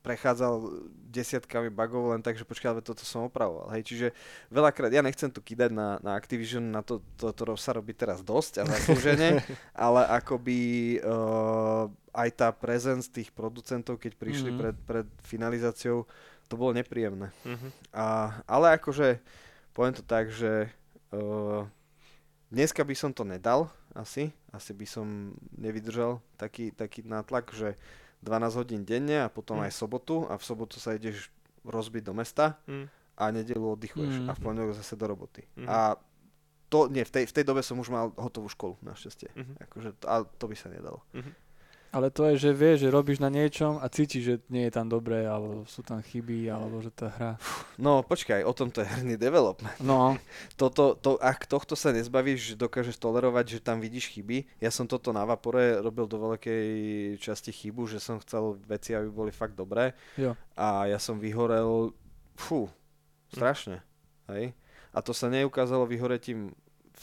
prechádzal desiatkami bugov len tak, že počkaj, toto som opravoval. Hej, čiže veľakrát, ja nechcem tu kýdať na, na Activision, na to, to, to sa robí teraz dosť a zaslúžene, *laughs* ale akoby uh, aj tá presence tých producentov, keď prišli mm-hmm. pred, pred finalizáciou, to bolo nepríjemné. Mm-hmm. A, ale akože, poviem to tak, že uh, dneska by som to nedal, asi, asi by som nevydržal taký, taký nátlak, že 12 hodín denne a potom mm. aj sobotu a v sobotu sa ideš rozbiť do mesta mm. a nedelu oddychuješ mm. a v pondelok zase do roboty. Mm. A to, nie, v tej, v tej dobe som už mal hotovú školu, našťastie. Mm-hmm. Akože, a to by sa nedalo. Mm-hmm. Ale to je, že vieš, že robíš na niečom a cítiš, že nie je tam dobré, alebo sú tam chyby, alebo že tá hra... No počkaj, o tom to je herný development. No. *laughs* toto, to, ak tohto sa nezbavíš, že dokážeš tolerovať, že tam vidíš chyby. Ja som toto na Vapore robil do veľkej časti chybu, že som chcel veci, aby boli fakt dobré. Jo. A ja som vyhorel, fú, strašne. Hej? A to sa neukázalo vyhoretím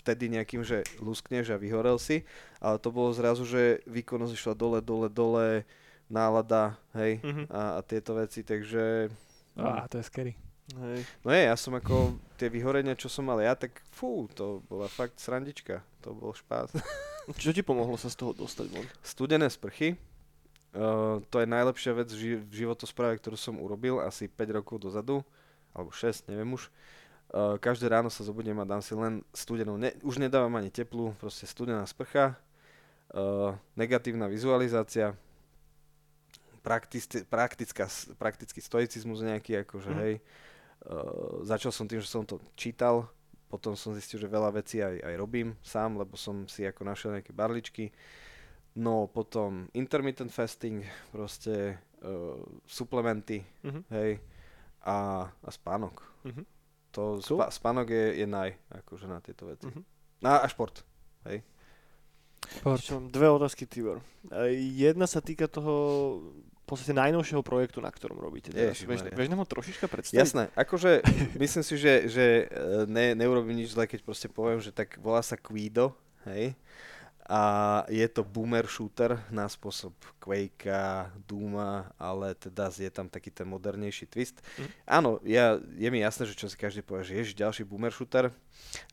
vtedy nejakým, že luskneš a vyhorel si, ale to bolo zrazu, že výkonnosť išla dole, dole, dole, nálada, hej, mm-hmm. a, a tieto veci, takže... Á, to je scary. Hej. No je, ja som ako tie vyhorenia, čo som mal ja, tak fú, to bola fakt srandička. To bol špás. *laughs* Čo ti pomohlo sa z toho dostať von? Studené sprchy. Uh, to je najlepšia vec v životospráve, ktorú som urobil asi 5 rokov dozadu, alebo 6, neviem už. Uh, každé ráno sa zobudím a dám si len studenú, ne, už nedávam ani teplú, proste studená sprcha, uh, negatívna vizualizácia, praktici, praktická, praktický stoicizmus nejaký, akože mm. hej. Uh, začal som tým, že som to čítal, potom som zistil, že veľa vecí aj, aj robím sám, lebo som si ako našiel nejaké barličky. No potom intermittent fasting, proste uh, suplementy, mm-hmm. hej, a, a spánok. Mm-hmm. To cool. spa, spánok je, je naj, akože na tieto veci. Uh-huh. A, a šport, hej. Šport. Dve otázky, Tibor. Jedna sa týka toho v podstate najnovšieho projektu, na ktorom robíte. Ježiš, vieš, vieš nám ho trošička predstaviť? Jasné, akože *laughs* myslím si, že, že e, ne, neurobím nič zle, keď proste poviem, že tak volá sa Quido, hej a je to boomer shooter na spôsob Quakea, Dooma, ale teda je tam taký ten modernejší twist. Mm. Áno, ja, je mi jasné, že čo si každý povie, že je ďalší boomer shooter.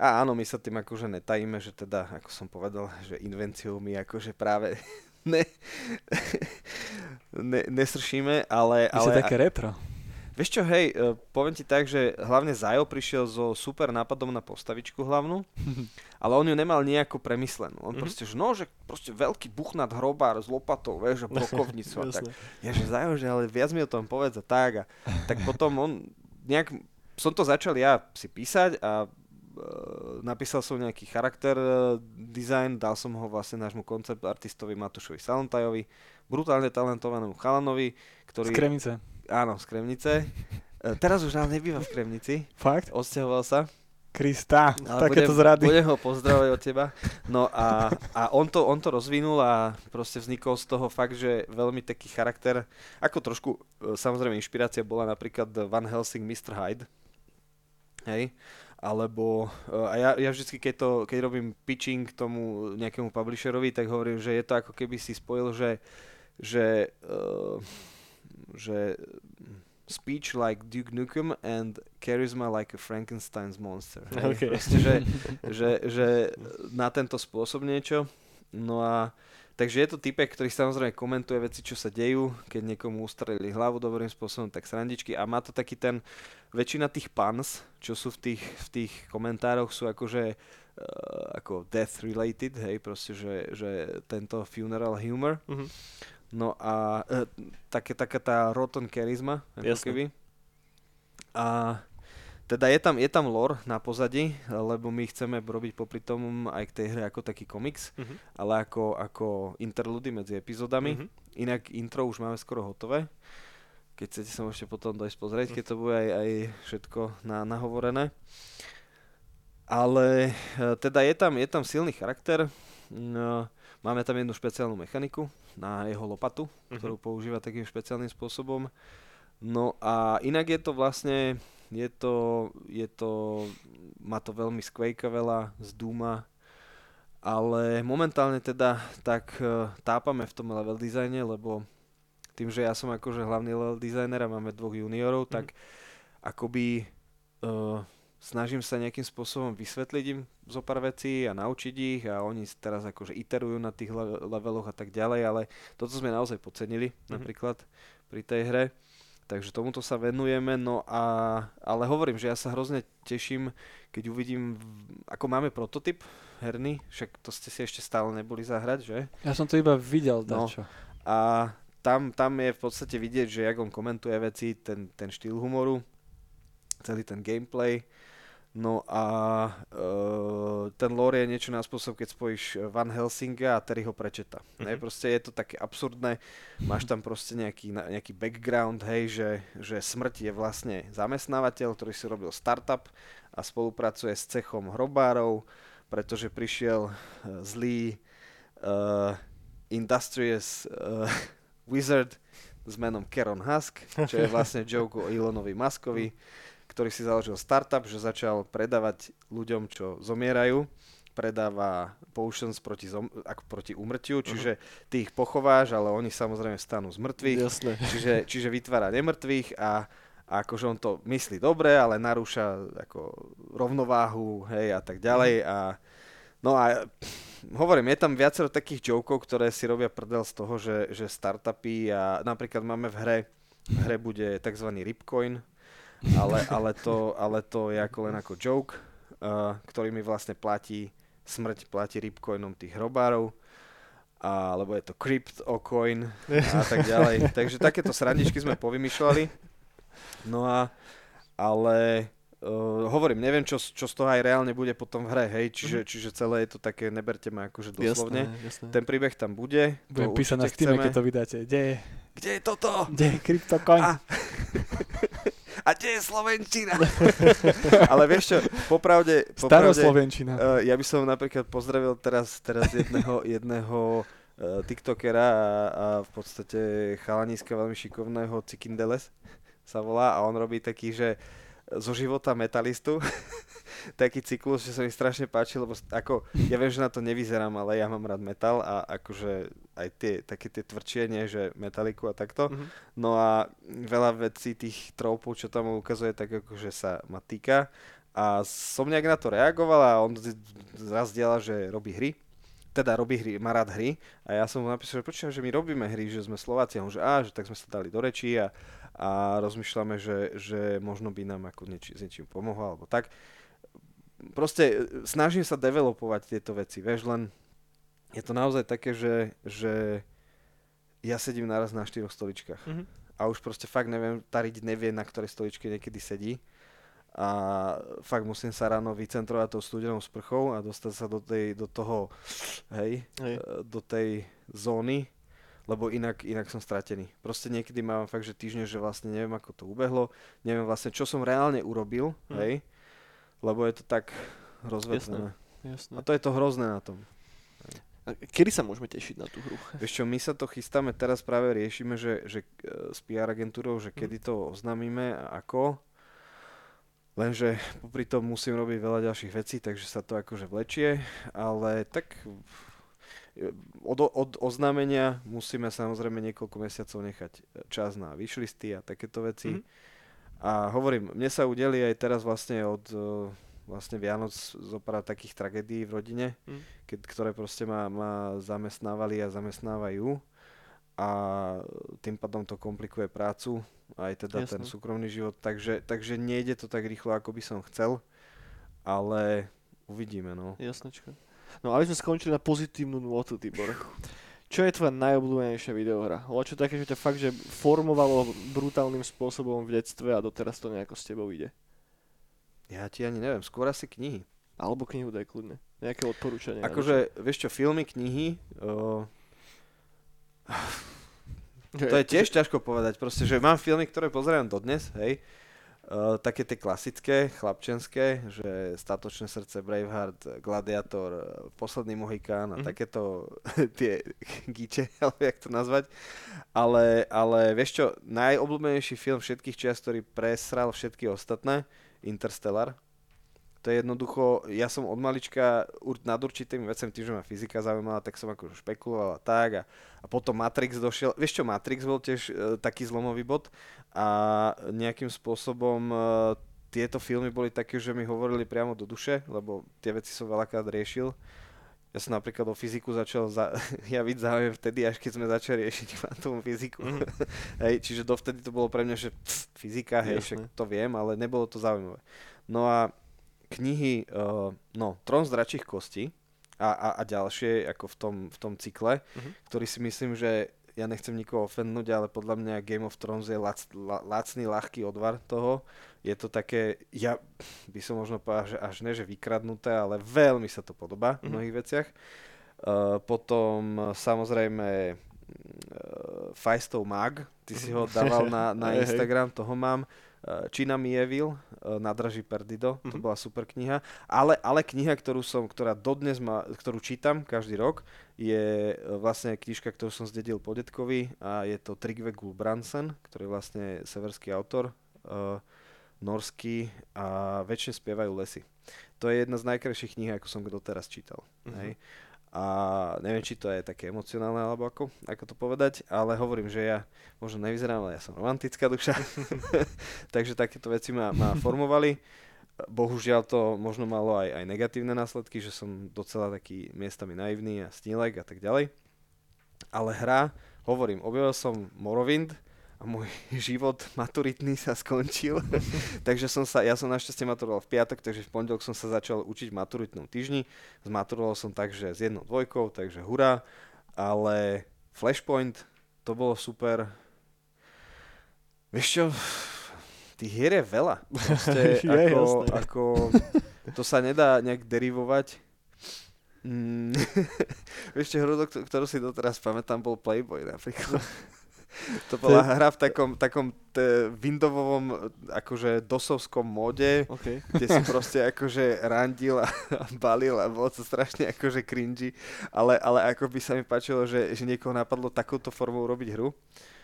A áno, my sa tým akože netajíme, že teda, ako som povedal, že invenciou my akože práve *laughs* ne, *laughs* ne, nesršíme, ale... My ale také retro. Vieš čo, hej, uh, poviem ti tak, že hlavne Zajo prišiel so super nápadom na postavičku hlavnú, *laughs* ale on ju nemal nejako premyslenú. On mm-hmm. proste, že no, že proste veľký buchnat hrobár s lopatou, vieš, a brokovnicu a tak. *laughs* Ja, že Zajo, že ale viac mi o tom povedz a tak. A, tak potom on nejak, som to začal ja si písať a uh, napísal som nejaký charakter uh, design, dal som ho vlastne nášmu koncept artistovi Matušovi Salantajovi, brutálne talentovanému chalanovi, ktorý... Z Kremice Áno, z Kremnice. E, teraz už ale nebýva v Kremnici. Fakt? Odsťahoval sa. Krista, takéto zrady. Budem ho pozdravovať od teba. No a, a on, to, on to rozvinul a proste vznikol z toho fakt, že veľmi taký charakter, ako trošku, e, samozrejme inšpirácia bola napríklad Van Helsing Mr. Hyde. Hej alebo e, a ja, ja vždycky, keď, to, keď robím pitching tomu nejakému publisherovi, tak hovorím, že je to ako keby si spojil, že, že uh, že speech like Duke Nukem and charisma like a Frankenstein's monster. Okay. Proste, že, *laughs* že, že na tento spôsob niečo. No a Takže je to typek, ktorý samozrejme komentuje veci, čo sa dejú, keď niekomu ustrelili hlavu dobrým spôsobom, tak srandičky a má to taký ten, väčšina tých pans, čo sú v tých, v tých komentároch sú akože uh, ako death related, hej, proste, že, že tento funeral humor. Mhm. No a uh, také, taká tá rotten charisma, ako keby. A teda je tam, je tam lore na pozadí, lebo my chceme robiť popri tom aj k tej hre ako taký komiks, Mhm. ale ako, ako interludy medzi epizódami. Mhm. Inak intro už máme skoro hotové. Keď chcete sa môžete potom dojsť pozrieť, keď to bude aj, aj všetko na, nahovorené. Ale e, teda je tam, je tam silný charakter. No, máme tam jednu špeciálnu mechaniku na jeho lopatu, Mhm. ktorú používa takým špeciálnym spôsobom. No a inak je to vlastne, je to, je to, má to veľmi z Quakea veľa, z Duma, ale momentálne teda tak e, tápame v tom level designe, lebo tým, že ja som akože hlavný level designer a máme dvoch juniorov, Mhm. tak akoby uh, snažím sa nejakým spôsobom vysvetliť im zo pár vecí a naučiť ich a oni teraz akože iterujú na tých le- leveloch a tak ďalej, ale toto sme naozaj podcenili Mhm. napríklad pri tej hre. Takže tomuto sa venujeme, no a, ale hovorím, že ja sa hrozne teším, keď uvidím, ako máme prototyp herný, však to ste si ešte stále neboli zahrať, že? Ja som to iba videl, No. dačo. A tam, tam je v podstate vidieť, že jak on komentuje veci, ten, ten štýl humoru, celý ten gameplay. No a e, ten lore je niečo na spôsob, keď spojíš Van Helsinga a Terryho Prečeta. Mm-hmm. Ne, Mhm. proste je to také absurdné, máš tam proste nejaký, nejaký background, hej, že, že smrť je vlastne zamestnávateľ, ktorý si robil startup a spolupracuje s cechom hrobárov, pretože prišiel e, zlý uh, industrious uh, *laughs* wizard s menom Keron Husk, čo je *laughs* vlastne joke o Elonovi Muskovi, ktorý si založil startup, že začal predávať ľuďom, čo zomierajú, predáva potions proti, zom, ako proti umrtiu, čiže ty ich pochováš, ale oni samozrejme stanú z mŕtvych, Jasné. čiže, čiže vytvára nemrtvých a, a akože on to myslí dobre, ale narúša ako rovnováhu, hej, a tak ďalej. A no a hovorím, je tam viacero takých jokov, ktoré si robia prdel z toho, že, že startupy a napríklad máme v hre, v hre bude tzv. ripcoin, ale, ale, to, ale to je ako len ako joke, uh, ktorý mi vlastne platí, smrť platí ripcoinom tých hrobárov, a, lebo je to crypto-coin a tak ďalej. *laughs* Takže takéto srandičky sme povymýšľali. No a, ale uh, hovorím, neviem, čo, čo z toho aj reálne bude potom v hre, hej, čiže, čiže celé je to také, neberte ma akože doslovne. Jasné, jasné. Ten príbeh tam bude. Budem písať na Steam, keď to vydáte. Kde je? Kde je toto? Kde je CryptoCoin? A, *laughs* a kde je Slovenčina? *laughs* Ale vieš čo, popravde, popravde Staroslovenčina. uh, ja by som napríklad pozdravil teraz, teraz jedného, *laughs* jedného uh, tiktokera a, a v podstate chalaniska veľmi šikovného Cikindeles sa volá a on robí taký, že zo života metalistu, *laughs* taký cyklus, že sa mi strašne páči, lebo ako, ja viem, že na to nevyzerám, ale ja mám rád metal a akože aj tie, také tie tvrdšie, nie, že metaliku a takto. Mhm. No a veľa vecí tých tropov, čo tam ukazuje, tak akože sa ma týka. A som nejak na to reagoval a on z- zazdiela, že robí hry. Teda robí hry, má rád hry. A ja som mu napísal, že počujem, že my robíme hry, že sme Slováci. A on, že á, že tak sme sa dali do rečí a, a rozmýšľame, že, že možno by nám ako nieči, s niečím pomohol, alebo tak. Proste e, snažím sa developovať tieto veci, vieš, len je to naozaj také, že, že ja sedím naraz na štyroch stoličkách Mhm. a už proste fakt neviem, Tariť nevie, na ktorej stoličke niekedy sedí a fakt musím sa ráno vycentrovať tou studenou sprchou a dostať sa do, tej, do toho, hej, Hej. do tej zóny, lebo inak, inak som stratený. Proste niekedy mám fakt, že týždne, že vlastne neviem, ako to ubehlo, neviem vlastne, čo som reálne urobil, Mhm. hej, lebo je to tak rozvetlené. Jasné. A to je to hrozné na tom. A kedy sa môžeme tešiť na tú hru? Vieš čo, my sa to chystáme, teraz práve riešime, že, že e, s PR agentúrou, že kedy to oznámime a ako. Lenže popri tom musím robiť veľa ďalších vecí, takže sa to akože vlečie, ale tak od, od oznámenia musíme samozrejme niekoľko mesiacov nechať čas na vyšlisty a takéto veci. Mhm. A hovorím, mne sa udeli aj teraz vlastne od, e, vlastne Vianoc zo pár takých tragédií v rodine, Mm. keď, ktoré proste ma, ma zamestnávali a zamestnávajú a tým pádom to komplikuje prácu, aj teda ten Jasné. súkromný život, takže, takže nejde to tak rýchlo, ako by som chcel, ale uvidíme, no. Jasnečko. No aby sme skončili na pozitívnu nôtu, Tibor. Čo je tvoja najobľúbenejšia videohra? Lebo čo také, že ťa fakt, že formovalo brutálnym spôsobom v detstve a doteraz to nejako s tebou ide? Ja ti ani neviem, skôr asi knihy. Alebo knihu daj kľudne. Nejaké odporúčanie. Akože, vieš čo, filmy, knihy, uh, *laughs* to je tiež ťažko povedať, proste, že mám filmy, ktoré pozerám dodnes, hej, Uh, také tie klasické, chlapčenské, že Statočné srdce, Braveheart, Gladiator, Posledný Mohikán a Mhm. takéto *laughs* tie gíče, *laughs* alebo jak to nazvať. Ale, ale vieš čo, najobľúbenejší film všetkých čias, ktorý presral všetky ostatné, Interstellar. To je jednoducho, ja som od malička nad určitými vecami, tým, že ma fyzika zaujímala, tak som akože špekuloval a tak. A, a potom Matrix došiel, vieš čo, Matrix bol tiež e, taký zlomový bod a nejakým spôsobom e, tieto filmy boli také, že mi hovorili priamo do duše, lebo tie veci som veľakrát riešil. Ja som napríklad o fyziku začal za, *laughs* javiť záujem vtedy, až keď sme začali riešiť *laughs* kvantovú fyziku. Mhm. *laughs* hej, čiže dovtedy to bolo pre mňa, že pff, fyzika, hej, však to viem, ale nebolo to zaujímavé. No a knihy, uh, no, Trón z dračích kostí a, a, a ďalšie ako v tom, v tom cykle, Mhm. ktorý si myslím, že ja nechcem nikoho ofendnúť, ale podľa mňa Game of Thrones je lac, la, lacný, ľahký odvar toho. Je to také, ja by som možno povedal, že až ne, že vykradnuté, ale veľmi sa to podobá v Mhm. mnohých veciach. Uh, potom uh, samozrejme uh, Feistov Mag, ty si ho dával *laughs* na, na. Instagram, toho mám. Čína Mievil, uh, Nadraží Perdido, to Mhm. bola super kniha. Ale, ale kniha, ktorú som, ktorá dodnes ma, ktorú čítam každý rok, je uh, vlastne knižka, ktorú som zdedil po detkovi a je to Trygve Gulbrandsen, ktorý je vlastne severský autor, uh, norský a väčšine spievajú lesy. To je jedna z najkrajších kníh, ako som doteraz čítal. Mhm. Hej. A neviem, či to je také emocionálne, alebo ako, ako to povedať, ale hovorím, že ja možno nevyzerám, ale ja som romantická duša. *laughs* Takže takéto veci ma, ma formovali. Bohužiaľ to možno malo aj, aj negatívne následky, že som docela taký miestami naivný a snílek a tak ďalej. Ale hra, hovorím, objavil som Morrowind a môj *laughs* život maturitný sa skončil. *laughs* takže som sa, ja som našťastie maturoval v piatok, takže v pondelok som sa začal učiť v maturitnom týždni. Zmaturoval som takže s jednou dvojkou, takže hurá. Ale Flashpoint, to bolo super. Vieš čo, tých hier je veľa. *laughs* Proste Je, ako, jasné. ako, to sa nedá nejak derivovať. Mm. Čo, hru, ktorú si doteraz pamätám, bol Playboy napríklad. To bola hra v takom, takom te, Windowsovom, akože dosovskom móde, OK. kde si proste akože randil a, a balil a bolo to strašne akože cringy, ale, ale ako by sa mi páčilo, že, že niekoho napadlo takouto formou robiť hru.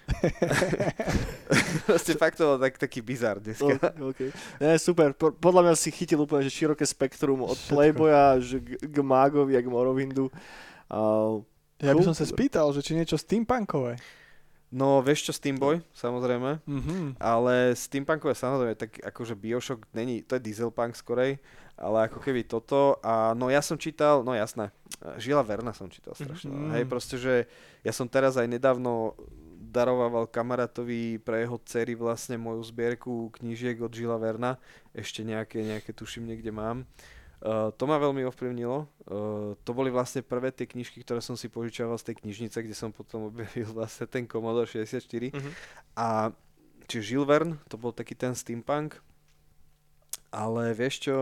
*laughs* proste fakt to bol tak, taký bizar dneska. O- OK. Nie, super. Po, podľa mňa si chytil úplne že široké spektrum od Playboya až k, k Mágovi a k Morrowindu. Uh, Ja by som sa spýtal, že či niečo steampunkové. No vieš čo, Steamboy, samozrejme. Mhm. Ale steampunkové samozrejme, tak akože Bioshock není, to je dieselpunk skorej, ale ako keby toto a no ja som čítal, no jasné, Žila Verna som čítal strašne. Mhm. Mm. Hej, proste, že ja som teraz aj nedávno darovával kamarátovi pre jeho dcery vlastne moju zbierku knížiek od Žila Verna, ešte nejaké, nejaké tuším niekde mám. Uh, to ma veľmi ovplyvnilo. Uh, to boli vlastne prvé tie knižky, ktoré som si požičával z tej knižnice, kde som potom *laughs* objavil vlastne ten Commodore 64. Mhm. A čiže Jules Verne, to bol taký ten steampunk. Ale vieš čo,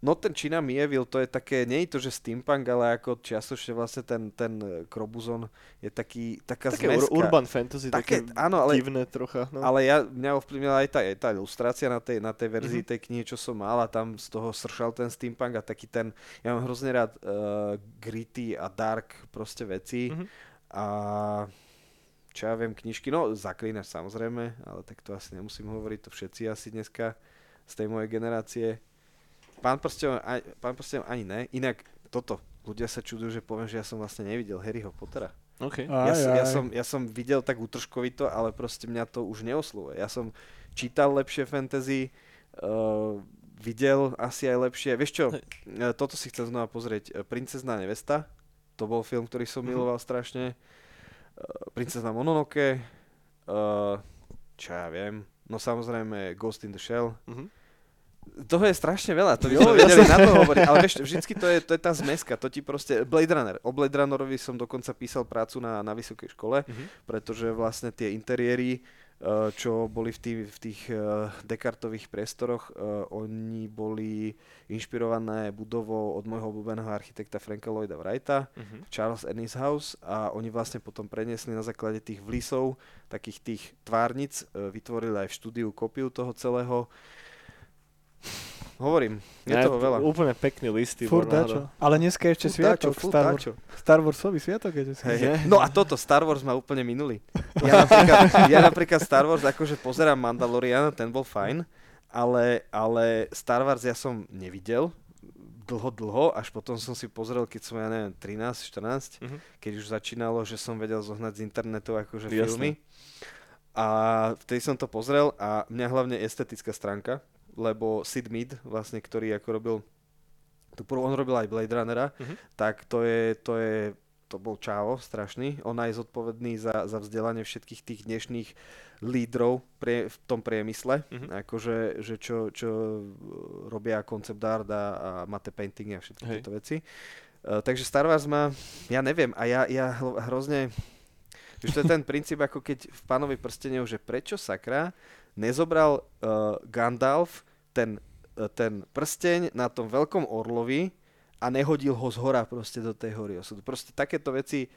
no ten China Mieville, to je také, nie je to, že steampunk, ale ako čiastočne vlastne ten, ten eh, Krobuzon je taký, taká také zmeska. urban fantasy, také, Také, áno, ale divné trocha. No. ale ja, mňa ovplyvnila aj tá, aj tá ilustrácia na tej, na tej verzii Mhm. tej knihy, čo som mal a tam z toho sršal ten steampunk a taký ten, ja mám hrozne rád uh, gritty a dark proste veci Mhm. a čo ja viem, knižky, no zaklínač samozrejme, ale tak to asi nemusím hovoriť, to všetci asi dneska z tej mojej generácie. Pán prstev, aj, pán prstev ani ne, inak toto, ľudia sa čudujú, že poviem, že ja som vlastne nevidel Harryho Pottera. OK. Ja, Aj, som, ja, aj. som, ja som videl tak útržkovito, ale proste mňa to už neoslovuje. Ja som čítal lepšie fantasy, uh, videl asi aj lepšie. Vieš čo, e, toto si chcem znova pozrieť. E, Princezná nevesta, to bol film, ktorý som Mhm. miloval strašne. E, Princezná Mononoke, e, čo ja viem, no samozrejme Ghost in the Shell. Mhm. Toho je strašne veľa, to by sme vedeli na to hovoriť, ale vieš, vždycky to je, to je tá zmeska, to ti proste, Blade Runner, o Blade Runnerovi som dokonca písal prácu na, na vysokej škole, Mhm. pretože vlastne tie interiéry, eh, čo boli v, tých, v tých eh, Descartových priestoroch, eh, oni boli inšpirované budovou od môjho obľúbeného architekta Franka Lloyda Wrighta, Mhm. Charles Ennis House a oni vlastne potom preniesli na základe tých vlisov, takých tých tvárnic, e, vytvorili aj v štúdiu kopiu toho celého. Hovorím, je Ja, toho veľa. Úplne pekný dačo. Ale dneska je ešte dáčo, sviatok, furt Star, Wars, dáčo. Star Warsový sviatok je dneska. Hej. No a toto Star Wars má úplne minulý. Ja napríklad, ja napríklad Star Wars akože pozerám Mandaloriana, ten bol fajn, ale, ale Star Wars ja som nevidel dlho, dlho, až potom som si pozrel, keď som, ja neviem, 13, 14, Mhm. keď už začínalo, že som vedel zohnať z internetu akože Jasné. filmy. A vtedy som to pozrel a mňa hlavne estetická stránka, lebo Sid Mead, vlastne, ktorý ako robil, tu prvú, on robil aj Blade Runnera, Mhm. tak to je, to je, to bol čávo strašný. On aj zodpovedný za, za vzdelanie všetkých tých dnešných lídrov prie, v tom priemysle, Mhm. akože že čo, čo robia concept art a, a matte painting a všetky Hej. tieto veci. Uh, takže Star Wars má, ja neviem, a ja, ja hrozne, Vieš, to je ten princíp, ako keď v Pánovi prstenov, že prečo sakra nezobral uh, Gandalf ten, uh, ten prsteň na tom veľkom orlovi a nehodil ho z hora proste do tej hory osudu. Proste takéto veci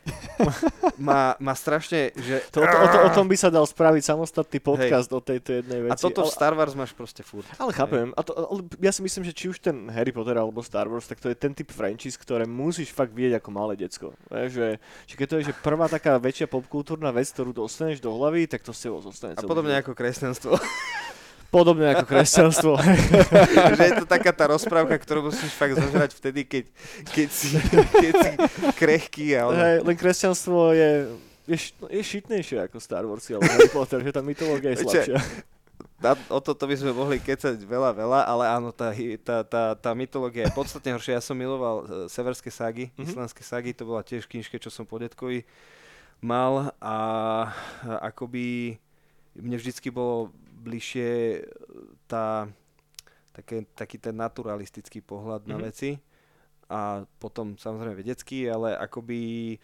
*laughs* má, má strašne, že... To, o, to, o, to, o tom by sa dal spraviť samostatný podcast o tejto jednej veci. A toto v Star Wars máš proste furt. ale chápem. A to, ale ja si myslím, že či už ten Harry Potter alebo Star Wars, tak to je ten typ franchise, ktoré musíš fakt vidieť ako malé decko. Vieš, že, že keď to je že prvá taká väčšia popkultúrna vec, ktorú dostaneš do hlavy, tak to s tebou zostane. A podobne ako kresťanstvo. *laughs* Podobne ako kresťanstvo. *laughs* že je to taká tá rozprávka, ktorú musíš fakt zožrať vtedy, keď, keď, si, keď si krehký. A ono. Hej, len kresťanstvo je, je, je šitnejšie ako Star Wars alebo Harry Potter, že tá mytológia je slabšia. Na, o toto by sme mohli kecať veľa, veľa, ale áno, tá, tá, tá, tá mytológia je podstatne horšia. Ja som miloval uh, severské ságy, Mhm. mm-hmm. islandské ságy, to bola tiež knižke, čo som po detkovi mal a akoby mne vždycky bolo bližšie e, tá, také, taký ten naturalistický pohľad na Mhm. veci a potom samozrejme vedecký, ale akoby e,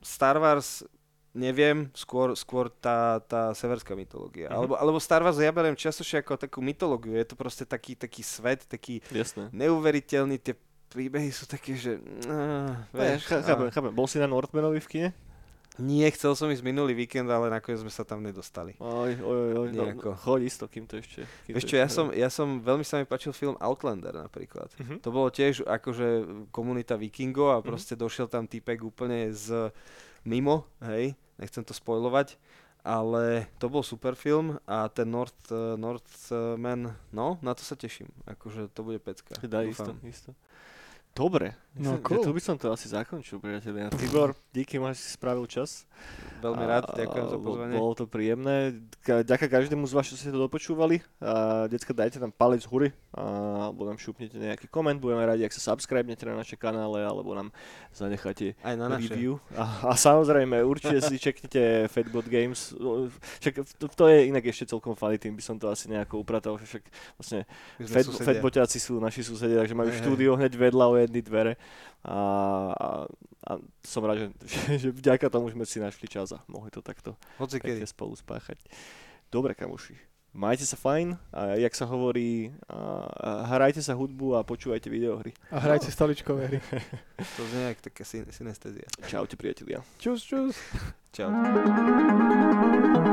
Star Wars neviem, skôr, skôr tá, tá severská mytológia. Mhm. Alebo, alebo Star Wars ja beriem častočne ako takú mytológiu. Je to proste taký, taký svet, taký Jasné. neuveriteľný. Tie príbehy sú také, že... Uh, Vieš, chápem, chápem. Bol si na Northmanovi v kine? Nie, chcel som ísť minulý víkend, ale nakoniec sme sa tam nedostali. Oj, oj, oj. No, Nejako. no, choď isto, kým to ešte... Kým Vieš čo, ja som, ja som, veľmi sa mi páčil film Outlander napríklad. Mhm. To bolo tiež akože komunita vikingov a Mhm. proste došiel tam týpek úplne z mimo, hej, nechcem to spojovať, ale to bol super film a ten North, uh, Northman, no, na to sa teším, akože to bude pecka. Dá, isto, isto. Dobre, No, cool. tu by som to asi zakončil, priatelia. Tibor, díky, máš si spravil čas. Veľmi rád, A- ďakujem za pozvanie. Bolo to príjemné. Ďakujem každému z vás, čo ste to dopočúvali. A decka, dajte nám palec hore, a, alebo nám šupnete nejaký koment. Budeme radi, ak sa subscribnete na naše kanále, alebo nám zanecháte Aj na naše. review. A, a samozrejme, určite si čeknite Fatbot Games. Však to, to je inak ešte celkom funny, tým by som to asi nejako upratal. Však vlastne Fat, sú naši susedia, takže majú štúdio hneď vedľa o jedny dvere. A, a, a som rád, *laughs* že, že, vďaka tomu sme si našli čas a mohli to takto Hoci pekne kedy. spolu spáchať. Dobre, kamoši. Majte sa fajn a jak sa hovorí, a, a hrajte sa hudbu a počúvajte videohry. A hrajte stoličkové hry. *laughs* To znie jak taká syn- synestézia. Čaute priatelia. Čus, čus. Čau. *laughs*